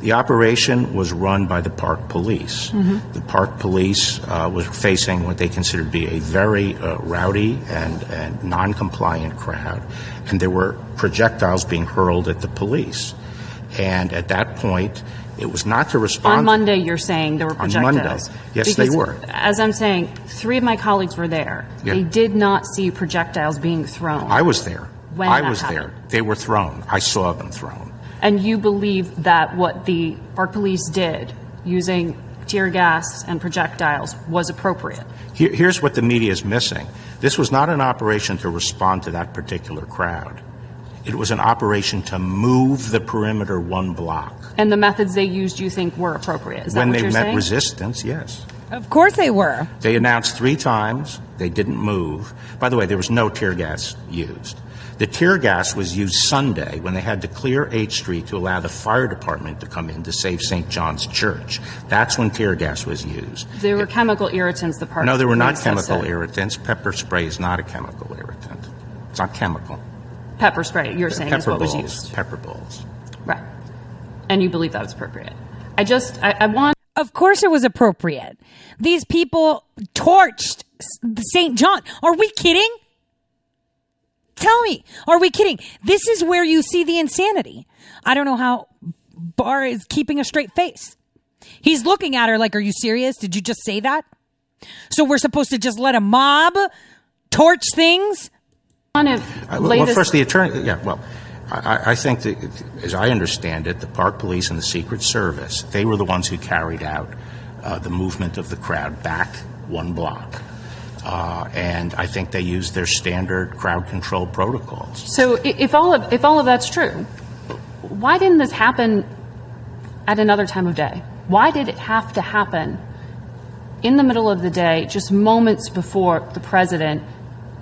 The operation was run by the park police. Mm-hmm. The park police uh, was facing what they considered to be a very uh, rowdy and, and non compliant crowd, and there were projectiles being hurled at the police. And at that point, it was not to respond. On Monday, you're saying there were projectiles. On Monday, yes, they were. As I'm saying, three of my colleagues were there. Yeah. They did not see projectiles being thrown. I was there. When I was happened. there. They were thrown. I saw them thrown. And you believe that what the park police did using tear gas and projectiles was appropriate? Here, here's what the media is missing. This was not an operation to respond to that particular crowd. It was an operation to move the perimeter one block. And the methods they used, you think, were appropriate? Is when they met saying? resistance, yes. Of course they were. They announced three times they didn't move. By the way, there was no tear gas used. The tear gas was used Sunday when they had to clear H Street to allow the fire department to come in to save St. John's Church. That's when tear gas was used. There were it, chemical irritants, the park. No, there were not chemical irritants. Pepper spray is not a chemical irritant. It's not chemical. Pepper spray, you're saying, pepper is what balls, was used. Pepper balls. Right. And you believe that was appropriate. I just, I, I want. Of course it was appropriate. These people torched St. John. Are we kidding? Tell me, are we kidding? This is where you see the insanity. I don't know how Barr is keeping a straight face. He's looking at her like, Are you serious? Did you just say that? So we're supposed to just let a mob torch things? Uh, well, first, the attorney, yeah, well, I, I, think that, as I understand it, the Park Police and the Secret Service, they were the ones who carried out uh, the movement of the crowd back one block. Uh, and I think they used their standard crowd control protocols. So if all of if all of that's true, why didn't this happen at another time of day? Why did it have to happen in the middle of the day, just moments before the president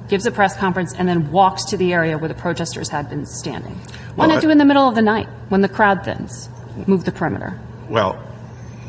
gives a press conference and then walks to the area where the protesters had been standing? Why Well, not do it in the middle of the night when the crowd thins? Move the perimeter. Well,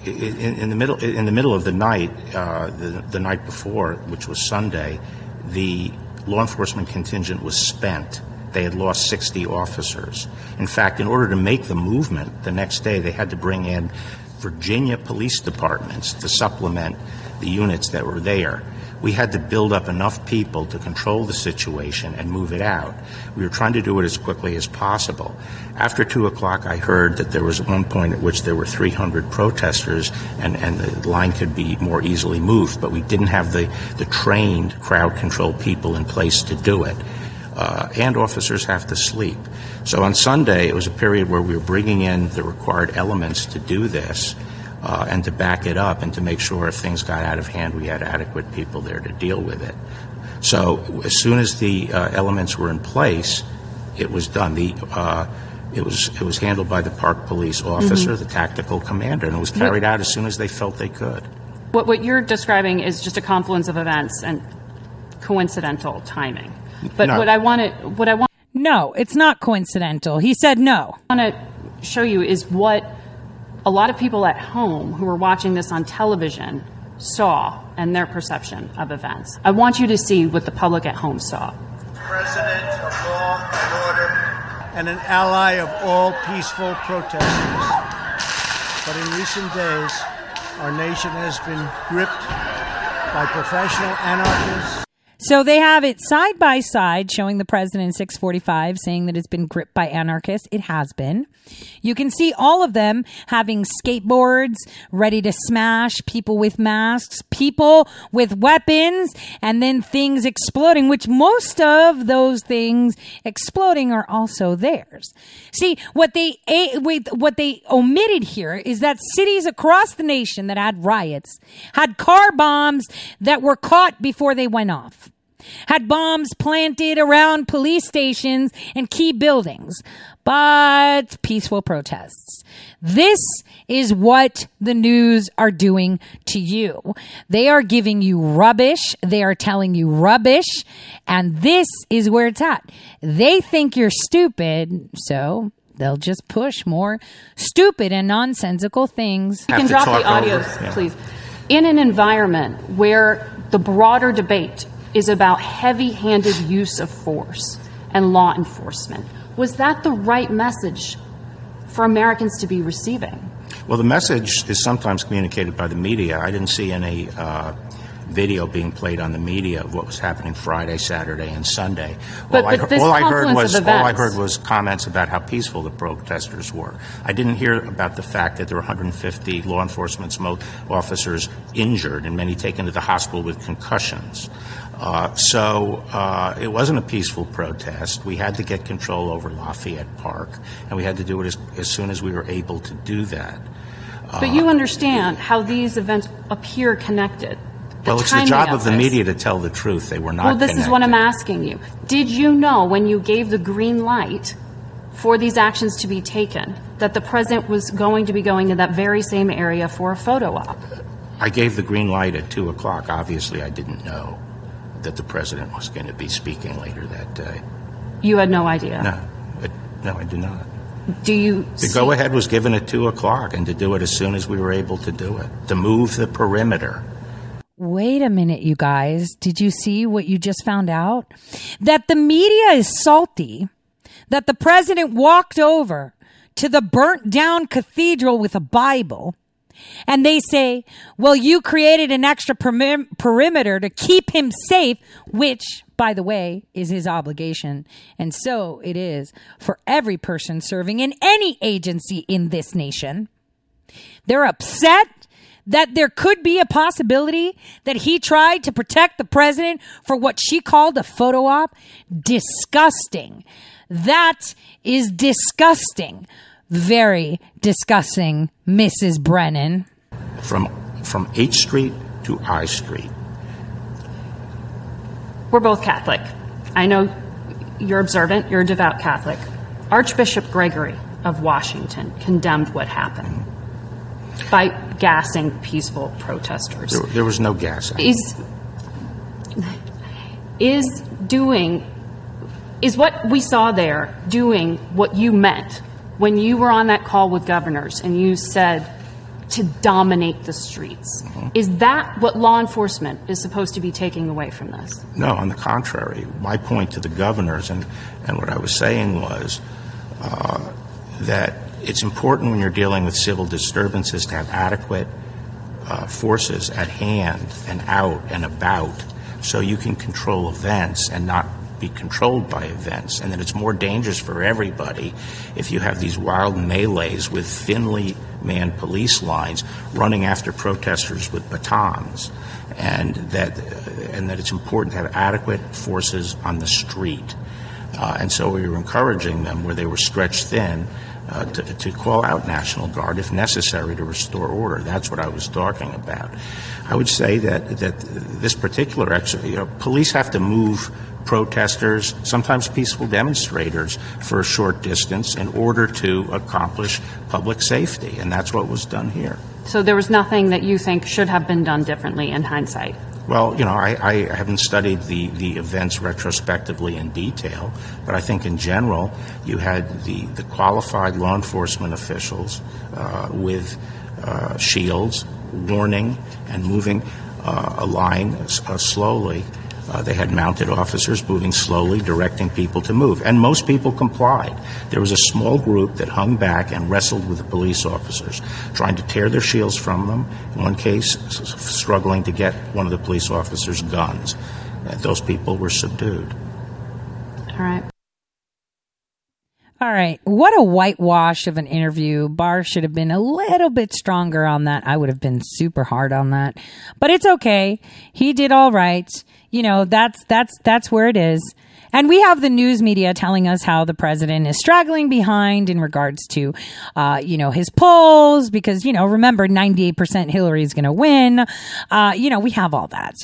in, in the middle in the middle of the night, uh, the, the night before, which was Sunday, the law enforcement contingent was spent. They had lost 60 officers. In fact, in order to make the movement the next day, they had to bring in Virginia police departments to supplement the units that were there. We had to build up enough people to control the situation and move it out. We were trying to do it as quickly as possible. After 2 o'clock, I heard that there was one point at which there were 300 protesters and, and the line could be more easily moved, but we didn't have the, the trained crowd control people in place to do it. Uh, and officers have to sleep. So on Sunday, it was a period where we were bringing in the required elements to do this uh, and to back it up and to make sure if things got out of hand, we had adequate people there to deal with it. So as soon as the uh, elements were in place, it was done. The uh, it was it was handled by the park police officer, Mhm. the tactical commander, and it was carried out as soon as they felt they could. What, what you're describing is just a confluence of events and coincidental timing. But No. what I want to what I want No, it's not coincidental. He said no. I want to show you is what a lot of people at home who were watching this on television saw and their perception of events. I want you to see what the public at home saw. President of law and order, and an ally of all peaceful protesters. But in recent days, our nation has been gripped by professional anarchists. So they have it side by side showing the president in 645 saying that it's been gripped by anarchists. It has been. You can see all of them having skateboards ready to smash, people with masks, people with weapons, and then things exploding, which most of those things exploding are also theirs. See, what they what they omitted here is that cities across the nation that had riots had car bombs that were caught before they went off had bombs planted around police stations and key buildings, but peaceful protests. This is what the news are doing to you. They are giving you rubbish. They are telling you rubbish. And this is where it's at. They think you're stupid. So they'll just push more stupid and nonsensical things. You can drop the audios, please. In an environment where the broader debate is about heavy handed use of force and law enforcement, was that the right message for Americans to be receiving? Well, the message is sometimes communicated by the media. I didn't see any uh, video being played on the media of what was happening Friday, Saturday, and Sunday. But- all I, but this all I heard was all I heard was comments about how peaceful the protesters were. I didn't hear about the fact that there were 150 law enforcement officers injured and many taken to the hospital with concussions. Uh, so uh, it wasn't a peaceful protest. We had to get control over Lafayette Park, and we had to do it as, as soon as we were able to do that. But you understand how these events appear connected. The well, it's the job of the media to tell the truth. They were not. Well, this is what I'm asking you. Did you know when you gave the green light for these actions to be taken that the president was going to be going to that very same area for a photo op? I gave the green light at two o'clock. Obviously, I didn't know that the president was going to be speaking later that day. You had no idea. No, it, no, I do not. Do you? The go ahead was given at two o'clock, and to do it as soon as we were able to do it, to move the perimeter. Wait a minute, you guys. Did you see what you just found out? That the media is salty that the president walked over to the burnt down cathedral with a Bible. And they say, well, you created an extra peri- perimeter to keep him safe, which, by the way, is his obligation. And so it is for every person serving in any agency in this nation. They're upset that there could be a possibility that he tried to protect the president for what she called a photo op. Disgusting. That is disgusting. Very disgusting, Mrs. Brennan. From from H Street to I Street, we're both Catholic. I know you're observant, you're a devout Catholic. Archbishop Gregory of Washington condemned what happened by gassing peaceful protesters. There, there was no gas. Is is doing is what we saw there doing what you meant when you were on that call with governors and you said to dominate the streets. Is that what law enforcement is supposed to be taking away from this? No, on the contrary. My point to the governors and, and what I was saying was uh, that it's important when you're dealing with civil disturbances to have adequate uh, forces at hand and out and about so you can control events and not be controlled by events, and that it's more dangerous for everybody if you have these wild melees with thinly manned police lines running after protesters with batons, and that and that it's important to have adequate forces on the street. Uh, and so we were encouraging them where they were stretched thin. Uh, to, to, call out National Guard if necessary to restore order. That's what I was talking about. I would say that that this particular exercise, you know, police have to move protesters, sometimes peaceful demonstrators, for a short distance in order to accomplish public safety. And that's what was done here. So there was nothing that you think should have been done differently in hindsight? Well, you know, I, I, haven't studied the, the events retrospectively in detail, but I think in general, you had the, the qualified law enforcement officials uh, with uh, shields, warning, and moving uh, a line uh, slowly uh, they had mounted officers moving slowly, directing people to move. And most people complied. There was a small group that hung back and wrestled with the police officers, trying to tear their shields from them. In one case, struggling to get one of the police officers' guns. And those people were subdued. All right. All right. What a whitewash of an interview. Barr should have been a little bit stronger on that. I would have been super hard on that. But it's okay. He did all right you know, that's, that's, that's where it is. And we have the news media telling us how the president is straggling behind in regards to, uh, you know, his polls because, you know, remember 98% Hillary is going to win. Uh, you know, we have all that.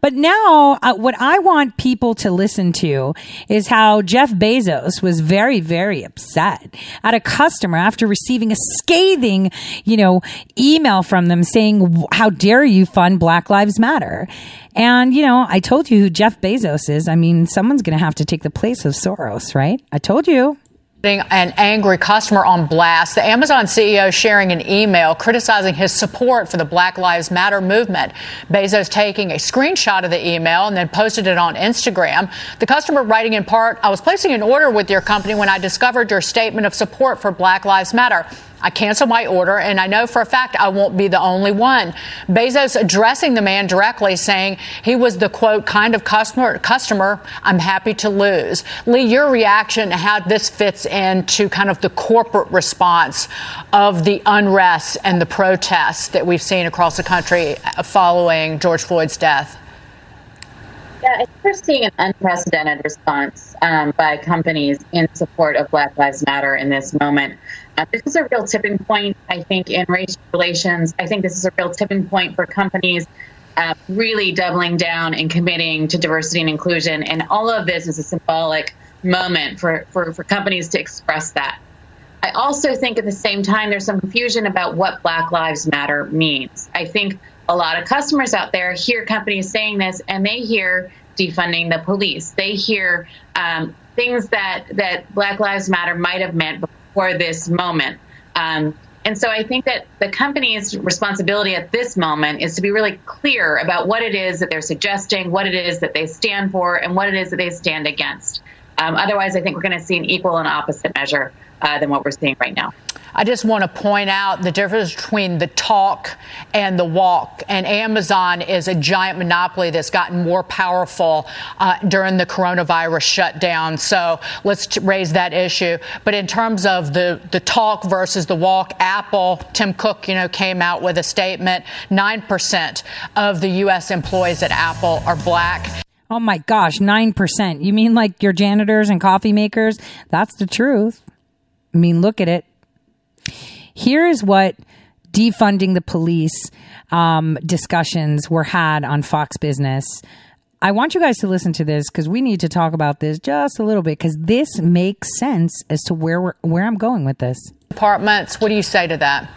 But now uh, what I want people to listen to is how Jeff Bezos was very, very upset at a customer after receiving a scathing, you know, email from them saying, how dare you fund Black Lives Matter? And, you know, I told you who Jeff Bezos is. I mean, someone's going to have to take the place of Soros, right? I told you an angry customer on blast. The Amazon CEO sharing an email criticizing his support for the Black Lives Matter movement. Bezos taking a screenshot of the email and then posted it on Instagram. The customer writing in part, I was placing an order with your company when I discovered your statement of support for Black Lives Matter. I cancel my order, and I know for a fact I won't be the only one. Bezos addressing the man directly, saying he was the quote kind of customer customer I'm happy to lose. Lee, your reaction to how this fits into kind of the corporate response of the unrest and the protests that we've seen across the country following George Floyd's death. Yeah, we're seeing an unprecedented response um, by companies in support of Black Lives Matter in this moment. Uh, this is a real tipping point, I think, in race relations. I think this is a real tipping point for companies uh, really doubling down and committing to diversity and inclusion. And all of this is a symbolic moment for, for, for companies to express that. I also think at the same time, there's some confusion about what Black Lives Matter means. I think a lot of customers out there hear companies saying this and they hear defunding the police. They hear um, things that, that Black Lives Matter might have meant before for this moment. Um, and so I think that the company's responsibility at this moment is to be really clear about what it is that they're suggesting, what it is that they stand for, and what it is that they stand against. Um, otherwise, I think we're going to see an equal and opposite measure uh, than what we're seeing right now. I just want to point out the difference between the talk and the walk. And Amazon is a giant monopoly that's gotten more powerful uh, during the coronavirus shutdown. So let's t- raise that issue. But in terms of the, the talk versus the walk, Apple, Tim Cook, you know, came out with a statement 9% of the U.S. employees at Apple are black. Oh my gosh, 9%. You mean like your janitors and coffee makers? That's the truth. I mean, look at it. Here's what defunding the police um, discussions were had on Fox Business I want you guys to listen to this because we need to talk about this just a little bit because this makes sense as to where we're, where I'm going with this. Departments, what do you say to that?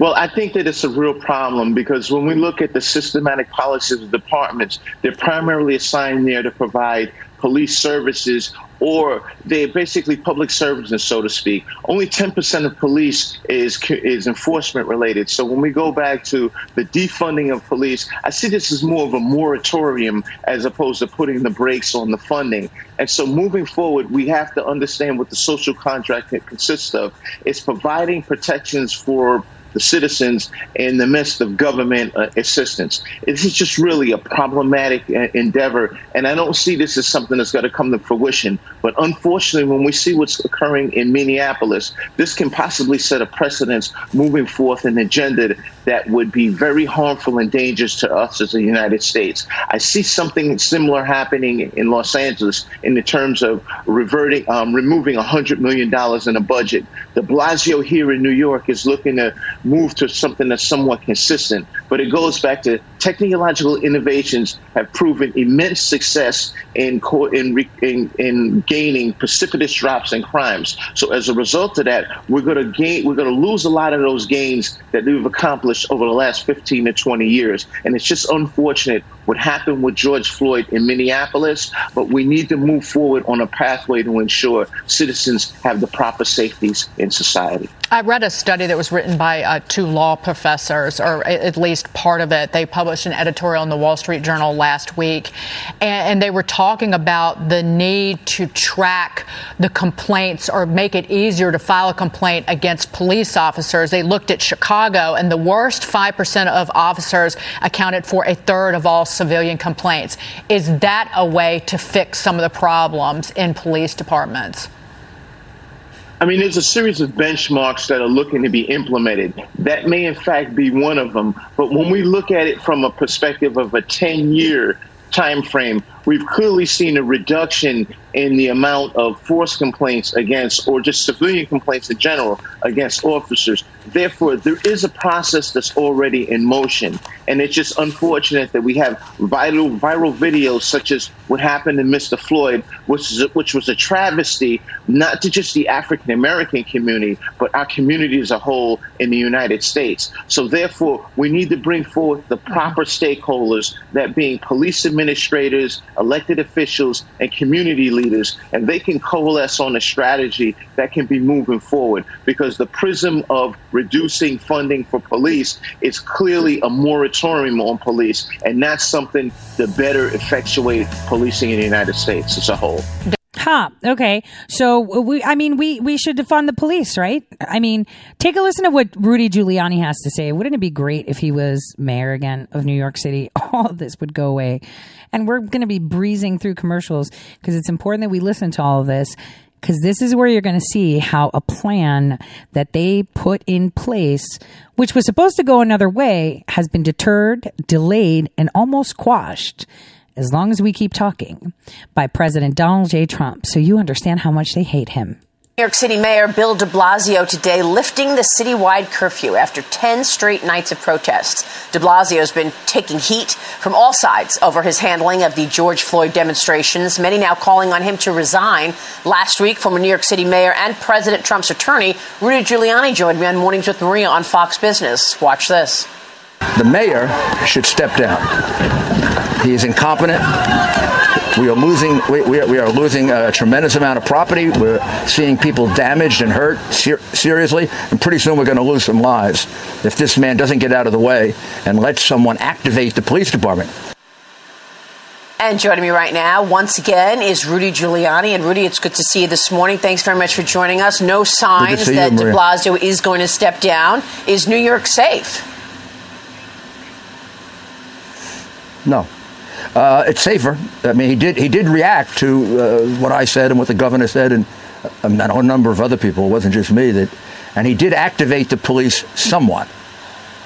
Well, I think that it's a real problem because when we look at the systematic policies of departments, they're primarily assigned there to provide police services or they're basically public servants, so to speak. Only 10% of police is is enforcement related. So when we go back to the defunding of police, I see this as more of a moratorium as opposed to putting the brakes on the funding. And so moving forward, we have to understand what the social contract consists of. It's providing protections for the citizens in the midst of government uh, assistance. This is just really a problematic uh, endeavor, and I don't see this as something that's going to come to fruition. But unfortunately, when we see what's occurring in Minneapolis, this can possibly set a precedence moving forth an agenda that would be very harmful and dangerous to us as the United States. I see something similar happening in Los Angeles in the terms of reverting, um, removing $100 million in a budget. De Blasio here in New York is looking to move to something that's somewhat consistent. But it goes back to technological innovations have proven immense success in in, in, in gaining precipitous drops in crimes. So as a result of that, we're going to gain, we're going to lose a lot of those gains that we've accomplished over the last 15 to 20 years. And it's just unfortunate what happened with George Floyd in Minneapolis. But we need to move forward on a pathway to ensure citizens have the proper safeties in society. I read a study that was written by uh, two law professors, or at least part of it. They published an editorial in the Wall Street Journal last week, and, and they were talking about the need to track the complaints or make it easier to file a complaint against police officers. They looked at Chicago, and the worst 5% of officers accounted for a third of all civilian complaints. Is that a way to fix some of the problems in police departments? I mean, there's a series of benchmarks that are looking to be implemented. That may, in fact, be one of them. But when we look at it from a perspective of a 10 year time frame, we've clearly seen a reduction in the amount of force complaints against, or just civilian complaints in general, against officers. Therefore, there is a process that's already in motion. And it's just unfortunate that we have vital, viral videos such as what happened to Mr. Floyd, which, is which was a travesty, not to just the African American community, but our community as a whole in the United States. So, therefore, we need to bring forth the proper stakeholders, that being police administrators, elected officials, and community leaders, and they can coalesce on a strategy that can be moving forward because the prism of reducing funding for police is clearly a moratorium on police, and that's something to better effectuate policing in the United States as a whole. Huh. Okay. So uh, we, I mean, we, we should defund the police, right? I mean, take a listen to what Rudy Giuliani has to say. Wouldn't it be great if he was mayor again of New York City? All this would go away. And we're going to be breezing through commercials because it's important that we listen to all of this because this is where you're going to see how a plan that they put in place, which was supposed to go another way, has been deterred, delayed, and almost quashed as long as we keep talking by President Donald J. Trump. So you understand how much they hate him. New York City Mayor Bill de Blasio today lifting the citywide curfew after 10 straight nights of protests. De Blasio has been taking heat from all sides over his handling of the George Floyd demonstrations, many now calling on him to resign. Last week, former New York City Mayor and President Trump's attorney, Rudy Giuliani, joined me on Mornings with Maria on Fox Business. Watch this. The mayor should step down. He is incompetent. We are losing. We, we, are, we are losing a tremendous amount of property. We're seeing people damaged and hurt ser- seriously, and pretty soon we're going to lose some lives if this man doesn't get out of the way and let someone activate the police department. And joining me right now, once again, is Rudy Giuliani. And Rudy, it's good to see you this morning. Thanks very much for joining us. No signs that you, De Blasio is going to step down. Is New York safe? No. Uh, it's safer. I mean, he did he did react to uh, what I said and what the governor said, and uh, a number of other people. It wasn't just me that, and he did activate the police somewhat,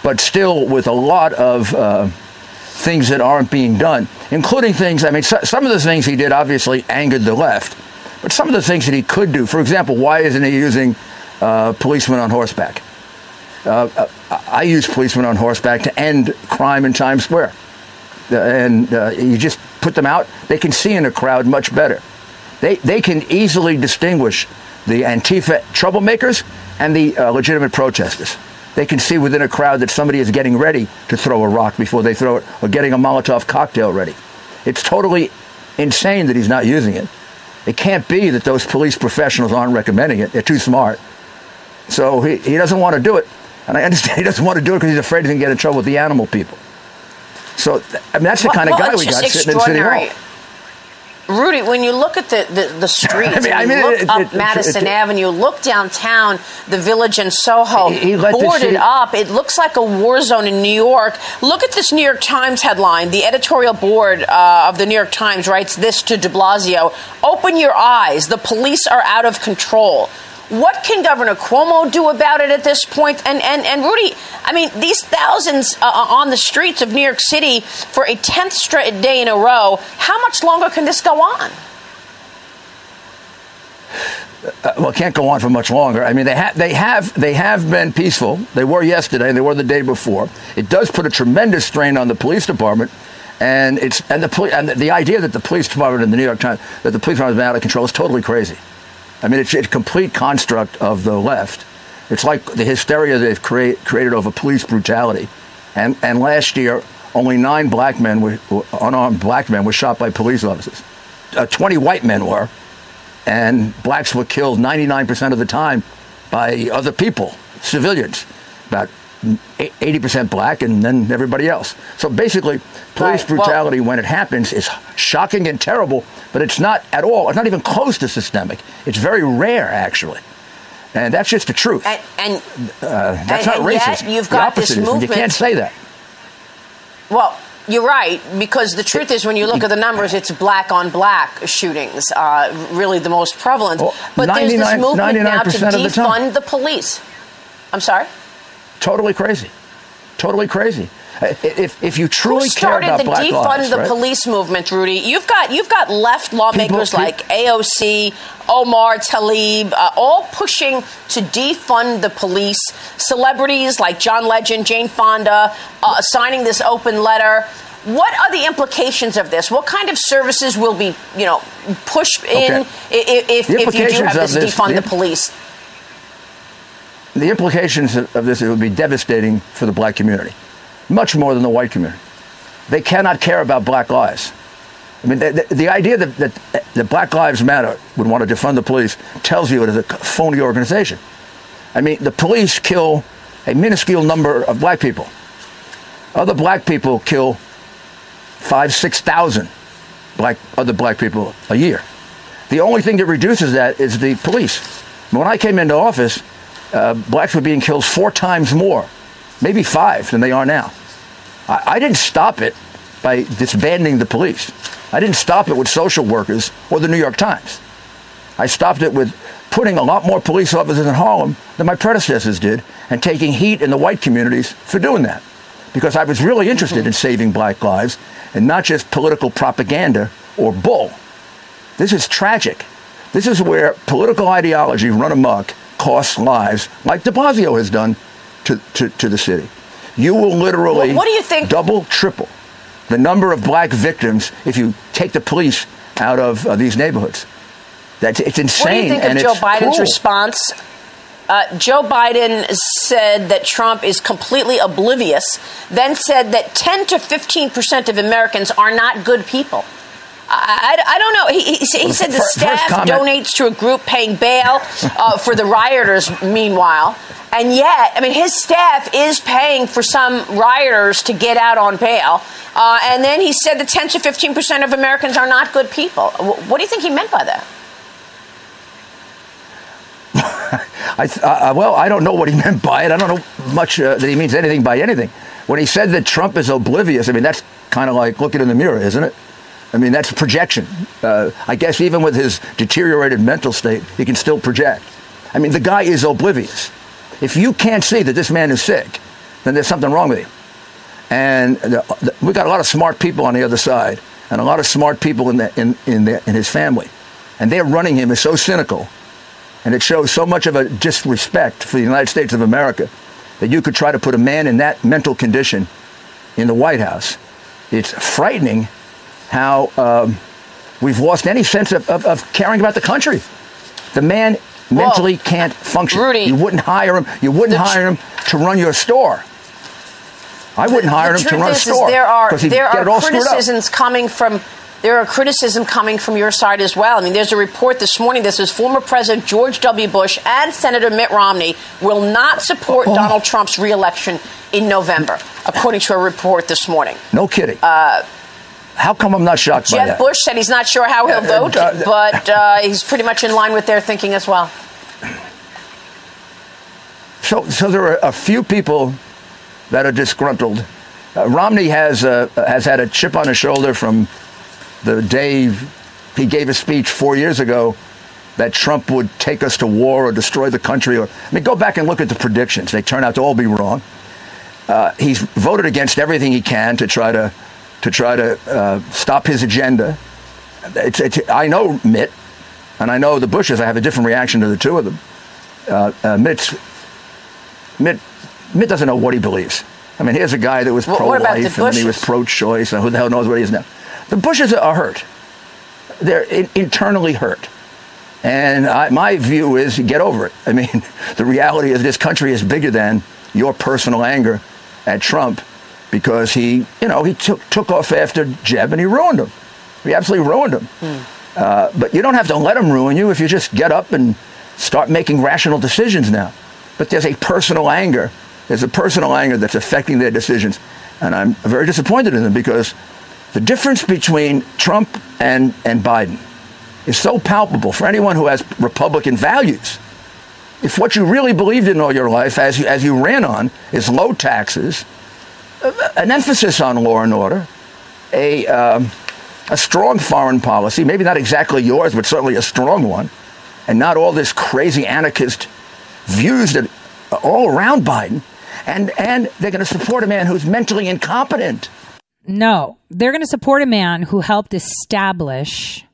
but still with a lot of uh, things that aren't being done, including things. I mean, so, some of the things he did obviously angered the left, but some of the things that he could do. For example, why isn't he using uh, policemen on horseback? Uh, I use policemen on horseback to end crime in Times Square. Uh, and uh, you just put them out, they can see in a crowd much better. They, they can easily distinguish the Antifa troublemakers and the uh, legitimate protesters. They can see within a crowd that somebody is getting ready to throw a rock before they throw it or getting a Molotov cocktail ready. It's totally insane that he's not using it. It can't be that those police professionals aren't recommending it. They're too smart. So he, he doesn't want to do it. And I understand he doesn't want to do it because he's afraid he's going to get in trouble with the animal people. So, I mean, that's the Well- kind of well, guy we got sitting in City Hall. Rudy, when you look at the, the, the streets, I mean- I mean, look it- up it- Madison it- Avenue, look downtown, the Village and Soho, He- he boarded up. It looks like a war zone in New York. Look at this New York Times headline. The editorial board uh, of the New York Times writes this to de Blasio Open your eyes. The police are out of control. What can Governor Cuomo do about it at this point? And and and Rudy, I mean, these thousands uh, on the streets of New York City for a tenth straight day in a row. How much longer can this go on? Uh, well, it can't go on for much longer. I mean, they have they have they have been peaceful. They were yesterday. They were the day before. It does put a tremendous strain on the police department, and it's and the poli- and the, the idea that the police department in the New York Times that the police department is out of control is totally crazy. I mean, it's a complete construct of the left. It's like the hysteria they've create, created over police brutality. And and last year, only nine black men were unarmed black men were shot by police officers. Uh, Twenty white men were and blacks were killed 99% of the time by other people, civilians, about 80% black and then everybody else. So basically, police Right, well- brutality when it happens is shocking and terrible, but it's not at all, it's not even close to systemic. It's very rare, actually. And that's just the truth. And, and uh, that's and- not and racist. yet you've The got this opposite is, You can't say that. Well, you're right because the truth is, when you look at the numbers, it's black on black shootings, uh, really the most prevalent. but there's this movement now to 99% the defund the police. I'm sorry. Totally crazy. Totally crazy. Uh, If, if you truly Who care about the black defund lives, the right? police movement, Rudy? You've got you've got left lawmakers People- like AOC, Omar Tlaib, uh, all pushing to defund the police. Celebrities like John Legend, Jane Fonda, uh, signing this open letter. What are the implications of this? What kind of services will be, you know, pushed in Okay. i- i- if, if you do have this- defund the the police? The implications of this it would be devastating for the black community, much more than the white community. They cannot care about black lives. I mean, the, the, the idea that, that, that Black Lives Matter would want to defund the police tells you it is a phony organization. I mean, the police kill a minuscule number of black people. Other black people kill five, six thousand black other black people a year. The only thing that reduces that is the police. When I came into office, uh, blacks were being killed four times more, maybe five than they are now. I, I didn't stop it by disbanding the police. I didn't stop it with social workers or the New York Times. I stopped it with putting a lot more police officers in Harlem than my predecessors did and taking heat in the white communities for doing that. Because I was really interested in saving black lives and not just political propaganda or bull. This is tragic. This is where political ideology run amok costs lives, like de Blasio has done to, to, to the city. You will literally Well, what do you think- double, triple the number of black victims if you take the police out of uh, these neighborhoods. That's, it's insane. What do you think and of Joe Biden's cruel. response? Uh, Joe Biden said that Trump is completely oblivious, then said that 10 to 15 percent of Americans are not good people. I, I, don't know. He, he, he said the First- first staff comment- donates to a group paying bail uh, for the rioters, meanwhile. And yet, I mean, his staff is paying for some rioters to get out on bail. Uh, and then he said that 10 to 15 percent of Americans are not good people. What do you think he meant by that? I, th- uh, well, I don't know what he meant by it. I don't know much uh, that he means anything by anything. When he said that Trump is oblivious, I mean, that's kind of like looking in the mirror, isn't it? I mean, that's projection. Uh, I guess even with his deteriorated mental state, he can still project. I mean, the guy is oblivious. If you can't see that this man is sick, then there's something wrong with you. And the, the, we got a lot of smart people on the other side, and a lot of smart people in, the, in, in, the, in his family. And they're running him is so cynical and it shows so much of a disrespect for the United States of America that you could try to put a man in that mental condition in the White House. it's frightening how um, we've lost any sense of, of, of caring about the country. The man mentally can't function. Rudy. you wouldn't hire him. You wouldn't hire him to run your store. I wouldn't hire him to run a store there are there are it all screwed up. criticisms coming from there are criticism coming from your side as well. I mean, there's a report this morning that says former President George W. Bush and Senator Mitt Romney will not support Oh. Donald Trump's reelection in November, according to a report this morning. No kidding. Uh, How come I'm not shocked by Jeb? Bush said he's not sure how he'll Uh, uh, vote, uh, but uh, he's pretty much in line with their thinking as well. So, so there are a few people that are disgruntled. Uh, Romney has uh, has had a chip on his shoulder from the day he gave a speech four years ago that Trump would take us to war or destroy the country. Or I mean, go back and look at the predictions; they turn out to all be wrong. Uh, he's voted against everything he can to try to to try to uh, stop his agenda. It's, it's, I know Mitt, and I know the Bushes. I have a different reaction to the two of them. Uh, uh, Mitt's Mitt, Mitt doesn't know what he believes. I mean, here's a guy that was What- what about the pro-life and then he was pro-choice, and who the hell knows what he is now. The Bushes are hurt. They're in, internally hurt. And I, my view is get over it. I mean, the reality is this country is bigger than your personal anger at Trump because he, you know, he took, took off after Jeb and he ruined him. He absolutely ruined him. Uh, but you don't have to let him ruin you if you just get up and start making rational decisions now. But there's a personal anger. There's a personal anger that's affecting their decisions. And I'm very disappointed in them because the difference between Trump and, and Biden is so palpable for anyone who has Republican values. If what you really believed in all your life, as you, as you ran on, is low taxes, an emphasis on law and order, a, um, a strong foreign policy, maybe not exactly yours, but certainly a strong one, and not all this crazy anarchist views that all around Biden, and, and they're going to support a man who's mentally incompetent. No, they're going to support a man who helped establish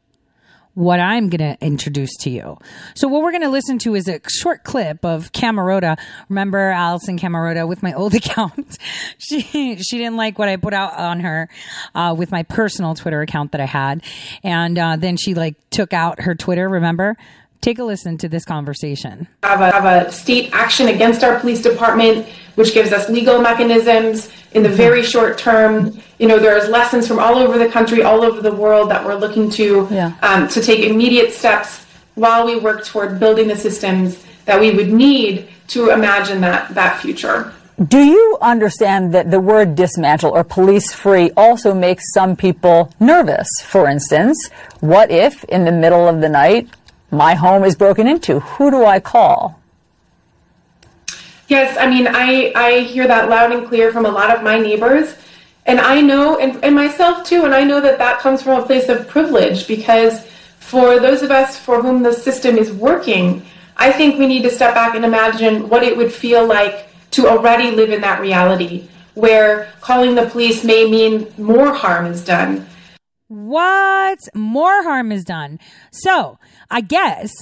what I'm going to introduce to you. So what we're going to listen to is a short clip of Camerota. Remember Alisyn Camerota with my old account? she she didn't like what I put out on her uh, with my personal Twitter account that I had, and uh, then she like took out her Twitter. Remember? Take a listen to this conversation. have a, have a state action against our police department, which gives us legal mechanisms in the very short term. You know, there's lessons from all over the country, all over the world that we're looking to um, to take immediate steps while we work toward building the systems that we would need to imagine that that future. Do you understand that the word dismantle or police free also makes some people nervous? For instance, what if in the middle of the night my home is broken into? Who do I call? Yes, I mean, I, I hear that loud and clear from a lot of my neighbors. And I know, and, and myself too, and I know that that comes from a place of privilege because for those of us for whom the system is working, I think we need to step back and imagine what it would feel like to already live in that reality where calling the police may mean more harm is done. What? More harm is done. So, I guess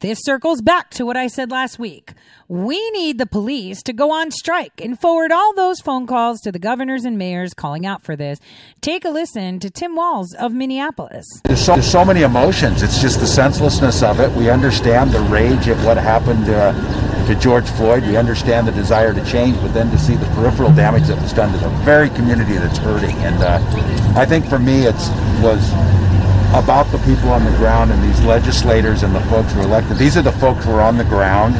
this circles back to what I said last week. We need the police to go on strike and forward all those phone calls to the governors and mayors calling out for this. Take a listen to Tim Walz of Minneapolis. There's so, there's so many emotions. It's just the senselessness of it. We understand the rage at what happened uh, to George Floyd. We understand the desire to change, but then to see the peripheral damage that was done to the very community that's hurting. And uh, I think for me, it was about the people on the ground and these legislators and the folks who are elected. These are the folks who are on the ground,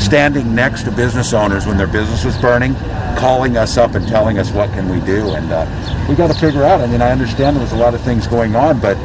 standing next to business owners when their business was burning, calling us up and telling us what can we do. And uh, we got to figure out. I mean, I understand there was a lot of things going on, but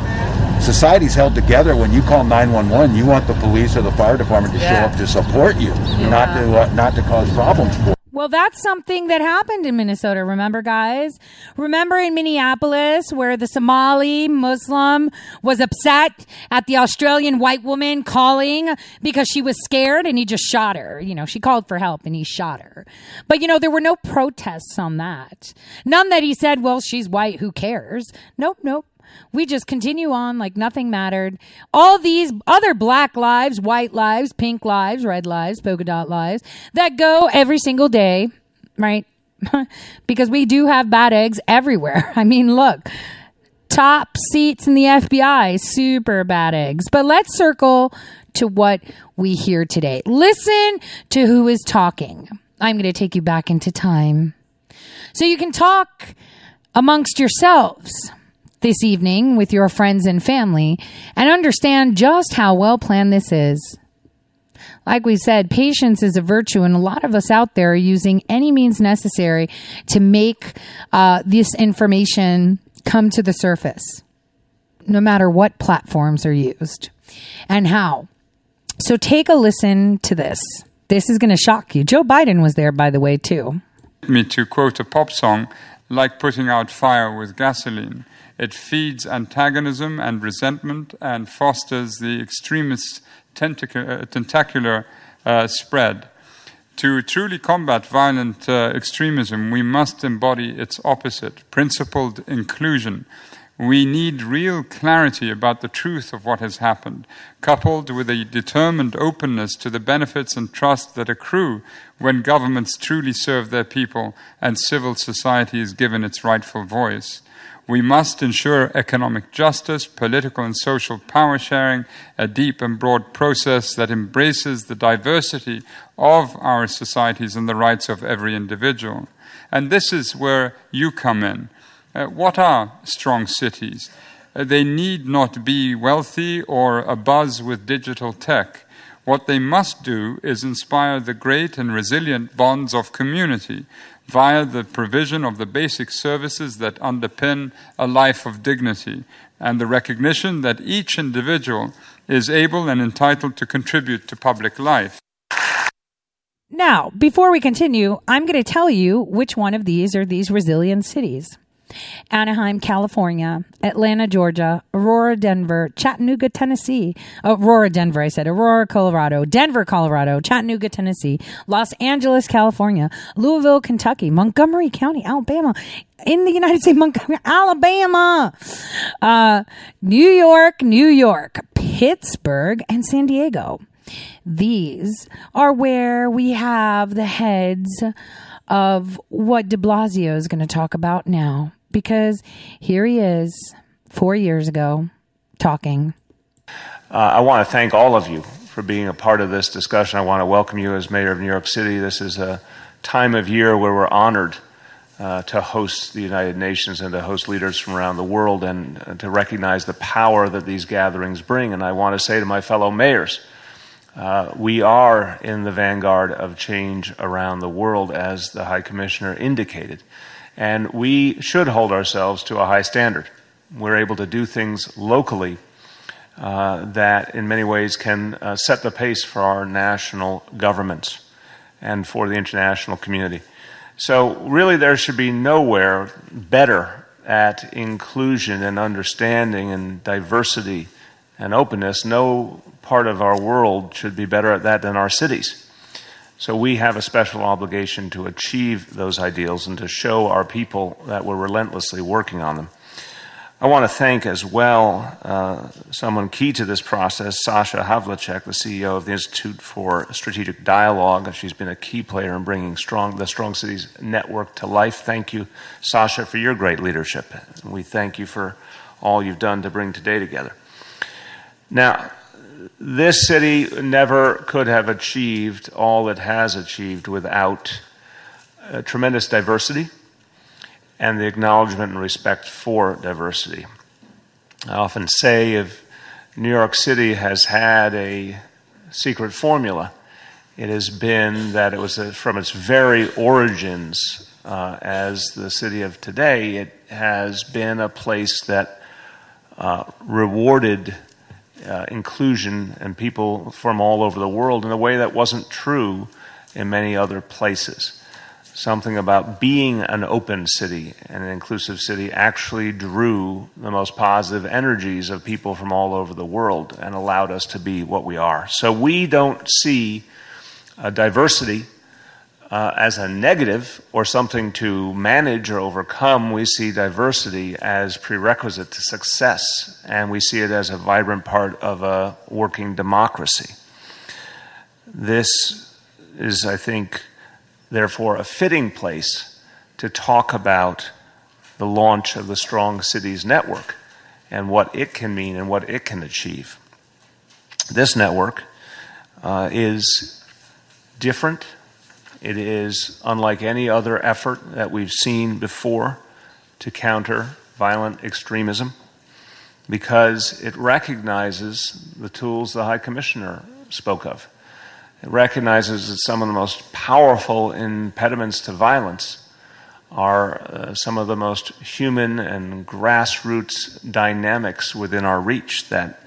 society's held together. When you call 911, you want the police or the fire department to Yeah. show up to support you, not to uh, not to cause problems for. you. Well, that's something that happened in Minnesota. Remember, guys? Remember in Minneapolis where the Somali Muslim was upset at the Australian white woman calling because she was scared and he just shot her. You know, she called for help and he shot her. But, you know, there were no protests on that. None that he said, well, she's white. Who cares? Nope, nope. We just continue on like nothing mattered. All these other black lives, white lives, pink lives, red lives, polka dot lives that go every single day, right? because we do have bad eggs everywhere. I mean, look, top seats in the FBI, super bad eggs. But let's circle to what we hear today. Listen to who is talking. I'm going to take you back into time. So you can talk amongst yourselves this evening with your friends and family and understand just how well planned this is. Like we said, patience is a virtue, and a lot of us out there are using any means necessary to make uh, this information come to the surface, no matter what platforms are used and how. So take a listen to this. This is going to shock you. Joe Biden was there, by the way, too. Me to quote a pop song, like putting out fire with gasoline. It feeds antagonism and resentment and fosters the extremist uh, tentacular uh, spread. To truly combat violent uh, extremism, we must embody its opposite, principled inclusion. We need real clarity about the truth of what has happened, coupled with a determined openness to the benefits and trust that accrue when governments truly serve their people and civil society is given its rightful voice. We must ensure economic justice, political and social power sharing, a deep and broad process that embraces the diversity of our societies and the rights of every individual. And this is where you come in. Uh, what are strong cities? Uh, they need not be wealthy or abuzz with digital tech. What they must do is inspire the great and resilient bonds of community via the provision of the basic services that underpin a life of dignity and the recognition that each individual is able and entitled to contribute to public life. Now, before we continue, I'm going to tell you which one of these are these resilient cities. Anaheim, California, Atlanta, Georgia, Aurora, Denver, Chattanooga, Tennessee, Aurora, Denver, I said, Aurora, Colorado, Denver, Colorado, Chattanooga, Tennessee, Los Angeles, California, Louisville, Kentucky, Montgomery County, Alabama, in the United States, Montgomery, Alabama, uh, New York, New York, Pittsburgh, and San Diego. These are where we have the heads of what de Blasio is going to talk about now because here he is four years ago talking. Uh, I want to thank all of you for being a part of this discussion. I want to welcome you as mayor of New York City. This is a time of year where we're honored uh, to host the United Nations and to host leaders from around the world and uh, to recognize the power that these gatherings bring. And I want to say to my fellow mayors, uh, we are in the vanguard of change around the world, as the High Commissioner indicated. And we should hold ourselves to a high standard. We're able to do things locally uh, that, in many ways, can uh, set the pace for our national governments and for the international community. So, really, there should be nowhere better at inclusion and understanding and diversity and openness. No part of our world should be better at that than our cities. So we have a special obligation to achieve those ideals and to show our people that we're relentlessly working on them. I want to thank as well uh, someone key to this process, Sasha Havlicek, the CEO of the Institute for Strategic Dialogue. She's been a key player in bringing strong, the Strong Cities Network to life. Thank you, Sasha, for your great leadership. We thank you for all you've done to bring today together. Now, this city never could have achieved all it has achieved without tremendous diversity and the acknowledgement and respect for diversity. I often say if New York City has had a secret formula, it has been that it was a, from its very origins uh, as the city of today, it has been a place that uh, rewarded uh, inclusion and people from all over the world in a way that wasn't true in many other places. Something about being an open city and an inclusive city actually drew the most positive energies of people from all over the world and allowed us to be what we are. So we don't see diversity uh, as a negative or something to manage or overcome. We see diversity as prerequisite to success, and we see it as a vibrant part of a working democracy. This is, I think, therefore, a fitting place to talk about the launch of the Strong Cities Network and what it can mean and what it can achieve. This network uh, is different. It is unlike any other effort that we've seen before to counter violent extremism because it recognizes the tools the High Commissioner spoke of. It recognizes that some of the most powerful impediments to violence are uh, some of the most human and grassroots dynamics within our reach that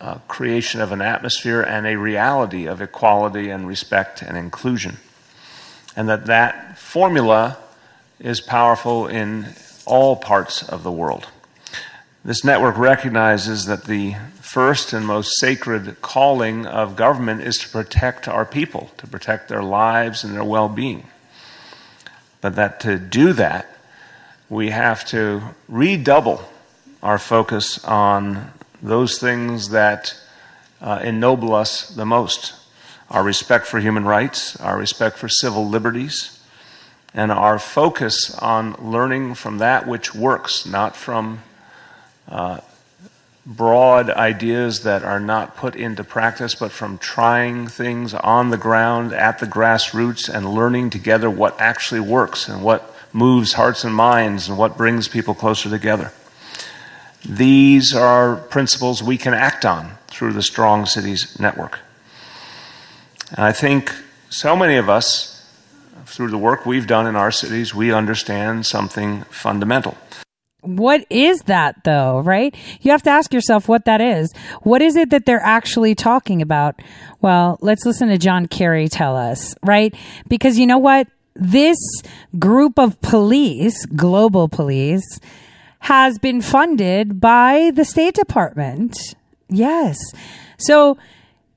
uh, creation of an atmosphere and a reality of equality and respect and inclusion and that that formula is powerful in all parts of the world. This network recognizes that the first and most sacred calling of government is to protect our people to protect their lives and their well-being. But that to do that, we have to redouble our focus on those things that uh, ennoble us the most our respect for human rights, our respect for civil liberties, and our focus on learning from that which works, not from uh, broad ideas that are not put into practice, but from trying things on the ground at the grassroots and learning together what actually works and what moves hearts and minds and what brings people closer together. These are principles we can act on through the Strong Cities Network. And I think so many of us, through the work we've done in our cities, we understand something fundamental. What is that though, right? You have to ask yourself what that is. What is it that they're actually talking about? Well, let's listen to John Kerry tell us, right? Because you know what? This group of police, global police, has been funded by the State Department. Yes. So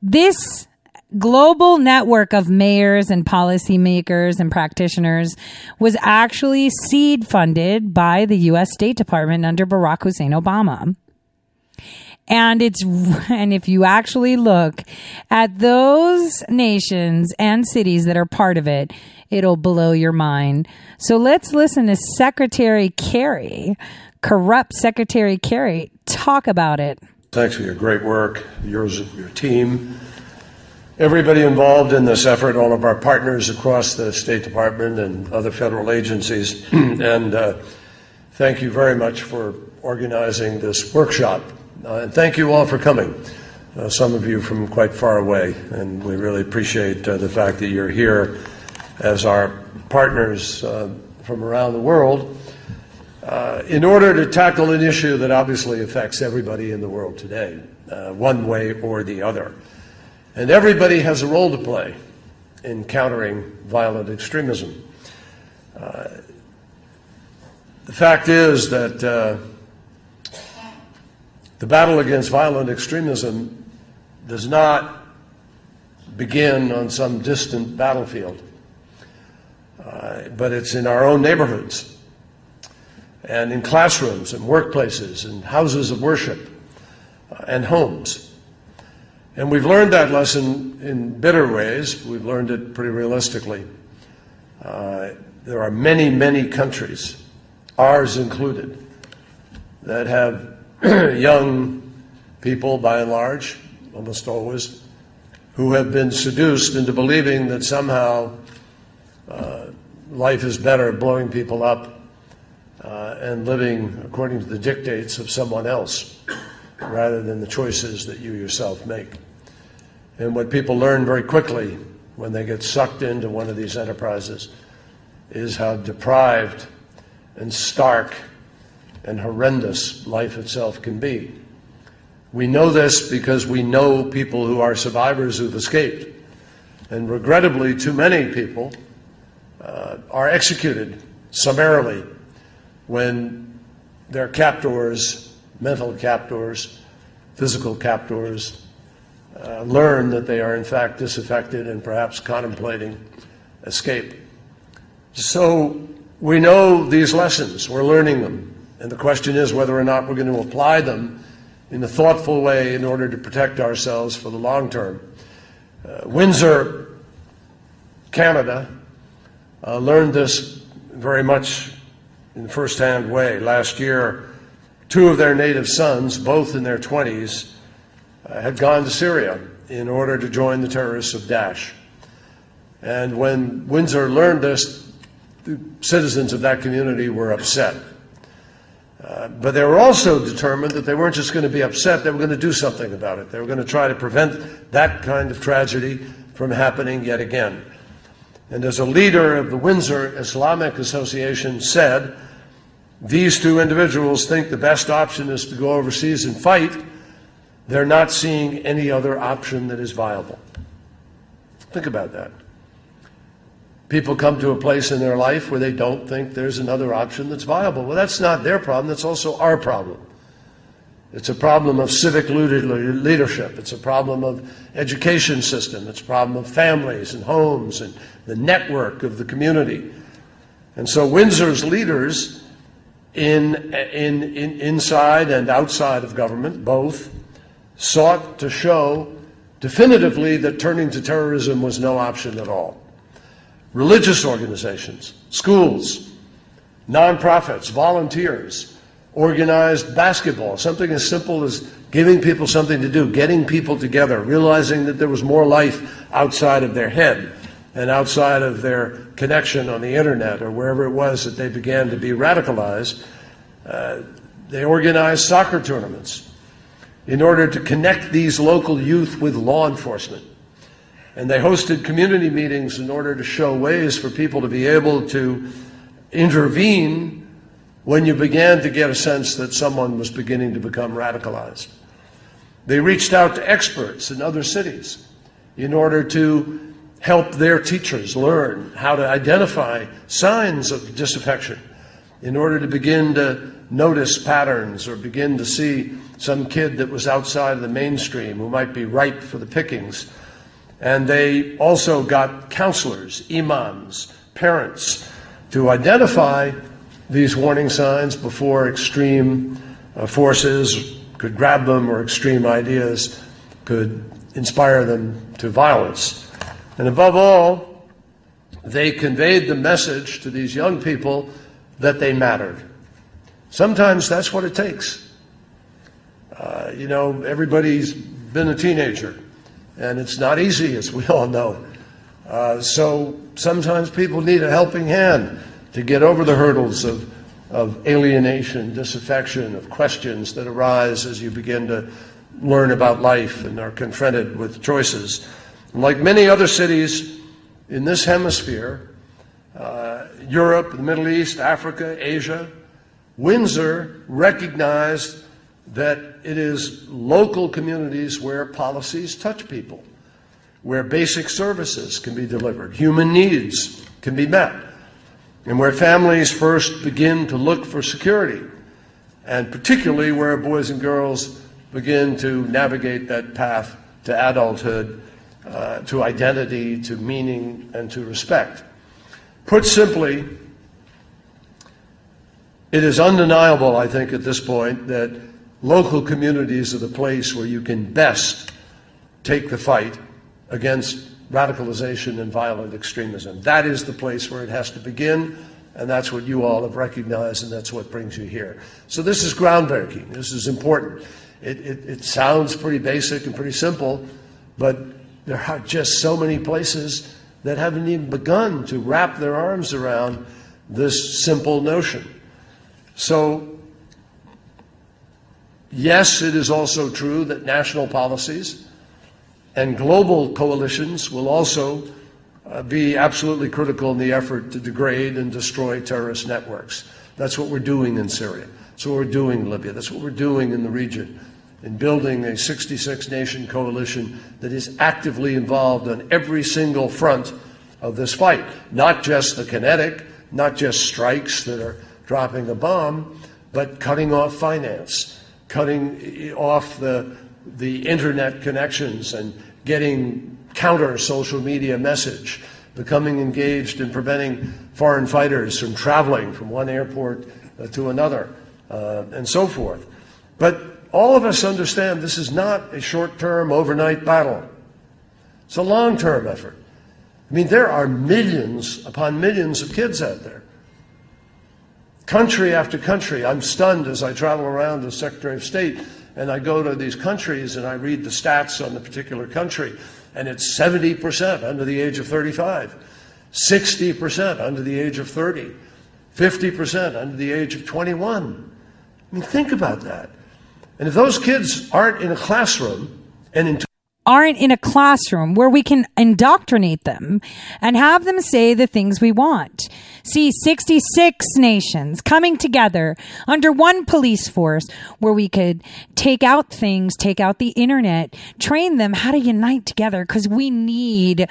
this global network of mayors and policymakers and practitioners was actually seed funded by the US State Department under Barack Hussein Obama. And it's, and if you actually look at those nations and cities that are part of it, it'll blow your mind. So let's listen to Secretary Kerry, corrupt Secretary Kerry, talk about it. Thanks for your great work, yours your team everybody involved in this effort, all of our partners across the State Department and other federal agencies. and uh, thank you very much for organizing this workshop. Uh, and thank you all for coming. Uh, some of you from quite far away, and we really appreciate uh, the fact that you're here as our partners uh, from around the world uh, in order to tackle an issue that obviously affects everybody in the world today, one way or the other. And everybody has a role to play in countering violent extremism. Uh, the fact is that uh, the battle against violent extremism does not begin on some distant battlefield, uh, but it's in our own neighborhoods and in classrooms and workplaces and houses of worship uh, and homes. And we've learned that lesson in bitter ways. We've learned it pretty realistically. Uh, there are many, many countries, ours included, that have young people, by and large, almost always, who have been seduced into believing that somehow uh, life is better blowing people up uh, and living according to the dictates of someone else rather than the choices that you yourself make. And what people learn very quickly when they get sucked into one of these enterprises is how deprived and stark and horrendous life itself can be. We know this because we know people who are survivors who've escaped. And regrettably, too many people uh, are executed summarily when their captors, mental captors, physical captors, uh, learn that they are in fact disaffected and perhaps contemplating escape. So we know these lessons, we're learning them, and the question is whether or not we're going to apply them in a thoughtful way in order to protect ourselves for the long term. Uh, Windsor, Canada, uh, learned this very much in a firsthand way. Last year, two of their native sons, both in their 20s, uh, had gone to Syria in order to join the terrorists of Daesh. And when Windsor learned this, the citizens of that community were upset. Uh, but they were also determined that they weren't just going to be upset, they were going to do something about it. They were going to try to prevent that kind of tragedy from happening yet again. And as a leader of the Windsor Islamic Association said, these two individuals think the best option is to go overseas and fight. They're not seeing any other option that is viable. Think about that. People come to a place in their life where they don't think there's another option that's viable. Well, that's not their problem, that's also our problem. It's a problem of civic leadership. It's a problem of education system. It's a problem of families and homes and the network of the community. And so Windsor's leaders in, in, in, inside and outside of government, both, sought to show definitively that turning to terrorism was no option at all. Religious organizations, schools, nonprofits, volunteers, organized basketball, something as simple as giving people something to do, getting people together, realizing that there was more life outside of their head and outside of their connection on the internet or wherever it was that they began to be radicalized. Uh, they organized soccer tournaments in order to connect these local youth with law enforcement. And they hosted community meetings in order to show ways for people to be able to intervene when you began to get a sense that someone was beginning to become radicalized. They reached out to experts in other cities in order to help their teachers learn how to identify signs of disaffection, in order to begin to notice patterns or begin to see some kid that was outside of the mainstream who might be ripe for the pickings. And they also got counselors, imams, parents to identify these warning signs before extreme uh, forces could grab them or extreme ideas could inspire them to violence. And above all, they conveyed the message to these young people that they mattered. Sometimes that's what it takes. Uh, you know, everybody's been a teenager, and it's not easy, as we all know. Uh, so sometimes people need a helping hand to get over the hurdles of, of alienation, disaffection, of questions that arise as you begin to learn about life and are confronted with choices. Like many other cities in this hemisphere, uh, Europe, the Middle East, Africa, Asia, Windsor recognized that it is local communities where policies touch people, where basic services can be delivered, human needs can be met and where families first begin to look for security, and particularly where boys and girls begin to navigate that path to adulthood, uh, to identity, to meaning, and to respect. Put simply, it is undeniable, I think, at this point, that local communities are the place where you can best take the fight against radicalization and violent extremism. That is the place where it has to begin, and that's what you all have recognized, and that's what brings you here. So this is groundbreaking. This is important. It, it, it sounds pretty basic and pretty simple, but there are just so many places that haven't even begun to wrap their arms around this simple notion. So, yes, it is also true that national policies and global coalitions will also uh, be absolutely critical in the effort to degrade and destroy terrorist networks. That's what we're doing in Syria. That's what we're doing in Libya. That's what we're doing in the region in building a 66 nation coalition that is actively involved on every single front of this fight. Not just the kinetic, not just strikes that are dropping a bomb, but cutting off finance, cutting off the the internet connections and getting counter social media message, becoming engaged in preventing foreign fighters from traveling from one airport uh, to another, uh, and so forth. But all of us understand this is not a short term, overnight battle. It's a long term effort. I mean, there are millions upon millions of kids out there Country after country, I'm stunned as I travel around as Secretary of State and I go to these countries and I read the stats on the particular country, and it's 70% under the age of 35, 60% under the age of 30, 50% under the age of 21. I mean, think about that. And if those kids aren't in a classroom and in aren't in a classroom where we can indoctrinate them and have them say the things we want. See 66 nations coming together under one police force where we could take out things, take out the internet, train them how to unite together because we need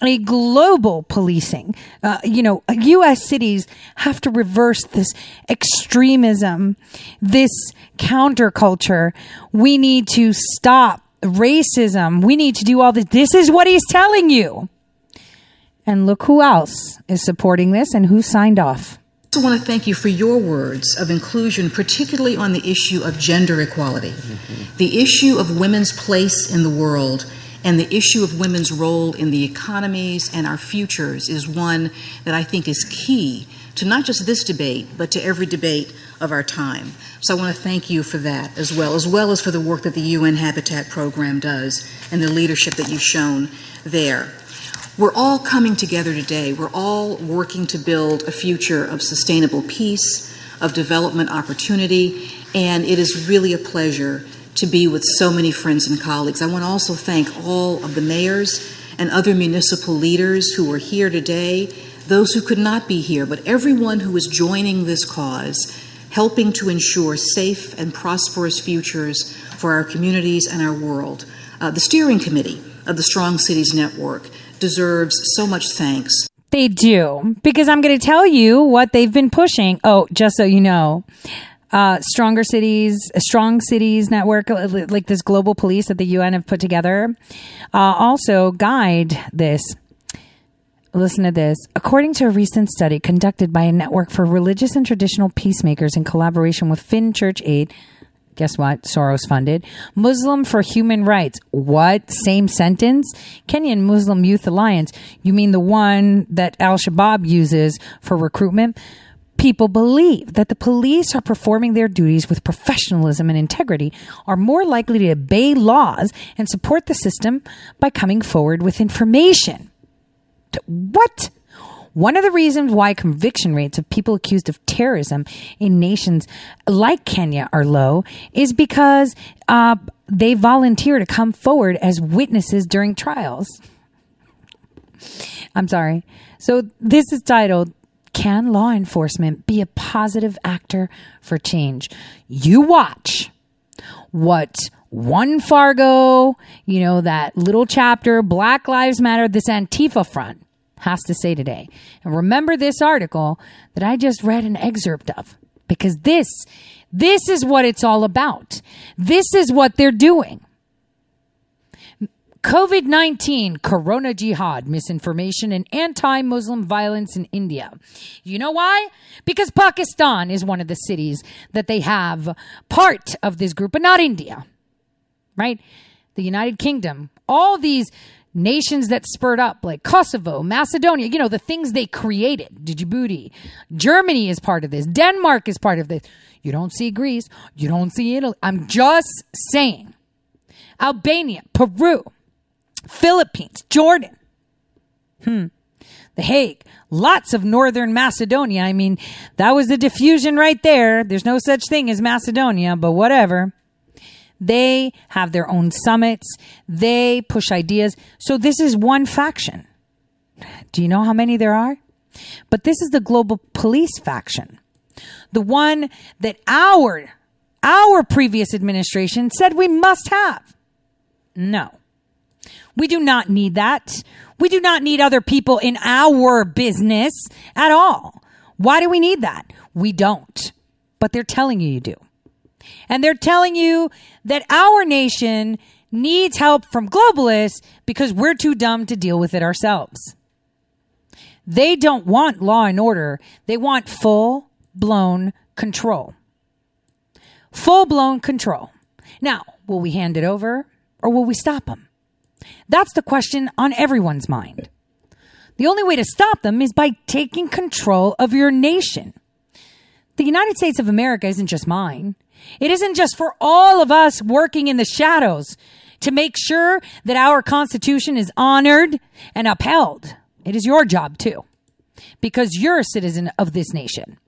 a global policing. Uh, you know, U.S. cities have to reverse this extremism, this counterculture. We need to stop racism. We need to do all this. This is what he's telling you. And look who else is supporting this and who signed off. I also want to thank you for your words of inclusion, particularly on the issue of gender equality, mm-hmm. the issue of women's place in the world, and the issue of women's role in the economies and our futures is one that I think is key to not just this debate, but to every debate of our time. So I want to thank you for that as well, as well as for the work that the UN Habitat Program does and the leadership that you've shown there. We're all coming together today. We're all working to build a future of sustainable peace, of development opportunity, and it is really a pleasure to be with so many friends and colleagues. I want to also thank all of the mayors and other municipal leaders who are here today, those who could not be here, but everyone who is joining this cause helping to ensure safe and prosperous futures for our communities and our world. Uh, the steering committee of the Strong Cities Network deserves so much thanks. They do, because I'm going to tell you what they've been pushing. Oh, just so you know. Uh, stronger cities, strong cities network, like this global police that the UN have put together, uh, also guide this Listen to this. According to a recent study conducted by a network for religious and traditional peacemakers in collaboration with Finn Church Aid, guess what? Soros funded. Muslim for Human Rights. What? Same sentence? Kenyan Muslim Youth Alliance. You mean the one that Al Shabaab uses for recruitment? People believe that the police are performing their duties with professionalism and integrity, are more likely to obey laws and support the system by coming forward with information. What? One of the reasons why conviction rates of people accused of terrorism in nations like Kenya are low is because uh, they volunteer to come forward as witnesses during trials. I'm sorry. So this is titled Can Law Enforcement Be a Positive Actor for Change? You watch what one Fargo, you know, that little chapter, Black Lives Matter, this Antifa front has to say today. And remember this article that I just read an excerpt of because this, this is what it's all about. This is what they're doing. COVID 19, Corona Jihad, misinformation, and anti Muslim violence in India. You know why? Because Pakistan is one of the cities that they have part of this group, but not India, right? The United Kingdom, all these nations that spurred up like Kosovo, Macedonia, you know, the things they created, Djibouti. Germany is part of this. Denmark is part of this. You don't see Greece. You don't see Italy. I'm just saying. Albania, Peru, Philippines, Jordan. Hmm. The Hague, lots of Northern Macedonia. I mean, that was the diffusion right there. There's no such thing as Macedonia, but whatever. They have their own summits. They push ideas. So this is one faction. Do you know how many there are? But this is the global police faction. The one that our, our previous administration said we must have. No. We do not need that. We do not need other people in our business at all. Why do we need that? We don't. But they're telling you you do. And they're telling you that our nation needs help from globalists because we're too dumb to deal with it ourselves. They don't want law and order. They want full blown control. Full blown control. Now, will we hand it over or will we stop them? That's the question on everyone's mind. The only way to stop them is by taking control of your nation. The United States of America isn't just mine. It isn't just for all of us working in the shadows to make sure that our Constitution is honored and upheld. It is your job too, because you're a citizen of this nation.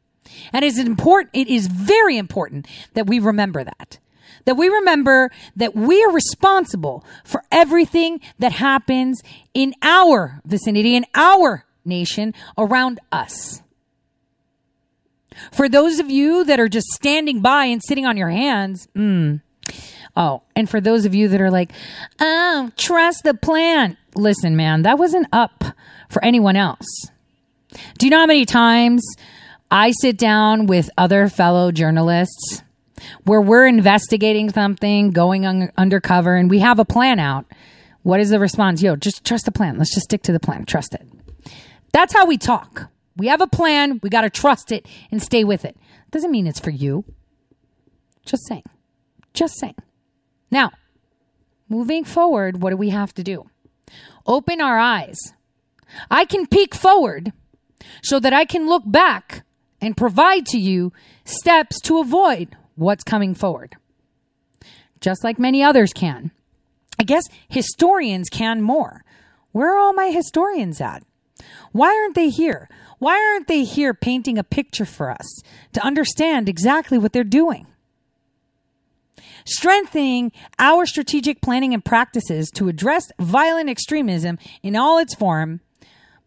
And it is important, it is very important that we remember that. That we remember that we are responsible for everything that happens in our vicinity, in our nation, around us. For those of you that are just standing by and sitting on your hands, mm, oh, and for those of you that are like, oh, trust the plan. Listen, man, that wasn't up for anyone else. Do you know how many times I sit down with other fellow journalists where we're investigating something, going un- undercover, and we have a plan out? What is the response? Yo, just trust the plan. Let's just stick to the plan. Trust it. That's how we talk. We have a plan. We got to trust it and stay with it. Doesn't mean it's for you. Just saying. Just saying. Now, moving forward, what do we have to do? Open our eyes. I can peek forward so that I can look back and provide to you steps to avoid what's coming forward. Just like many others can. I guess historians can more. Where are all my historians at? Why aren't they here? Why aren't they here painting a picture for us to understand exactly what they're doing? Strengthening our strategic planning and practices to address violent extremism in all its form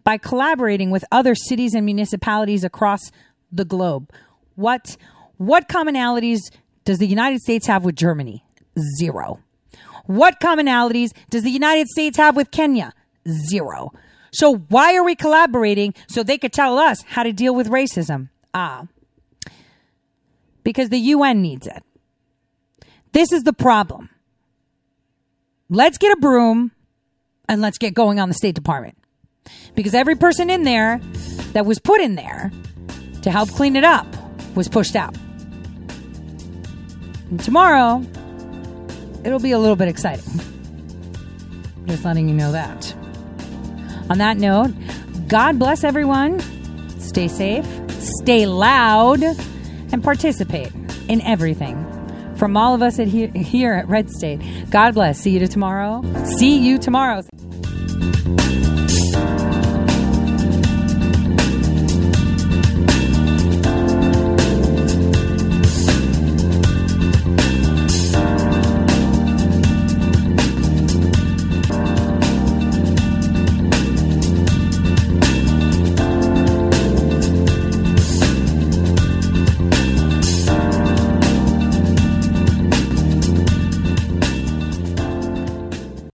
by collaborating with other cities and municipalities across the globe. What what commonalities does the United States have with Germany? Zero. What commonalities does the United States have with Kenya? Zero. So why are we collaborating so they could tell us how to deal with racism? Ah. Because the UN needs it. This is the problem. Let's get a broom and let's get going on the State Department. Because every person in there that was put in there to help clean it up was pushed out. And tomorrow, it'll be a little bit exciting. Just letting you know that. On that note, God bless everyone. Stay safe, stay loud, and participate in everything. From all of us at here, here at Red State, God bless. See you to tomorrow. See you tomorrow.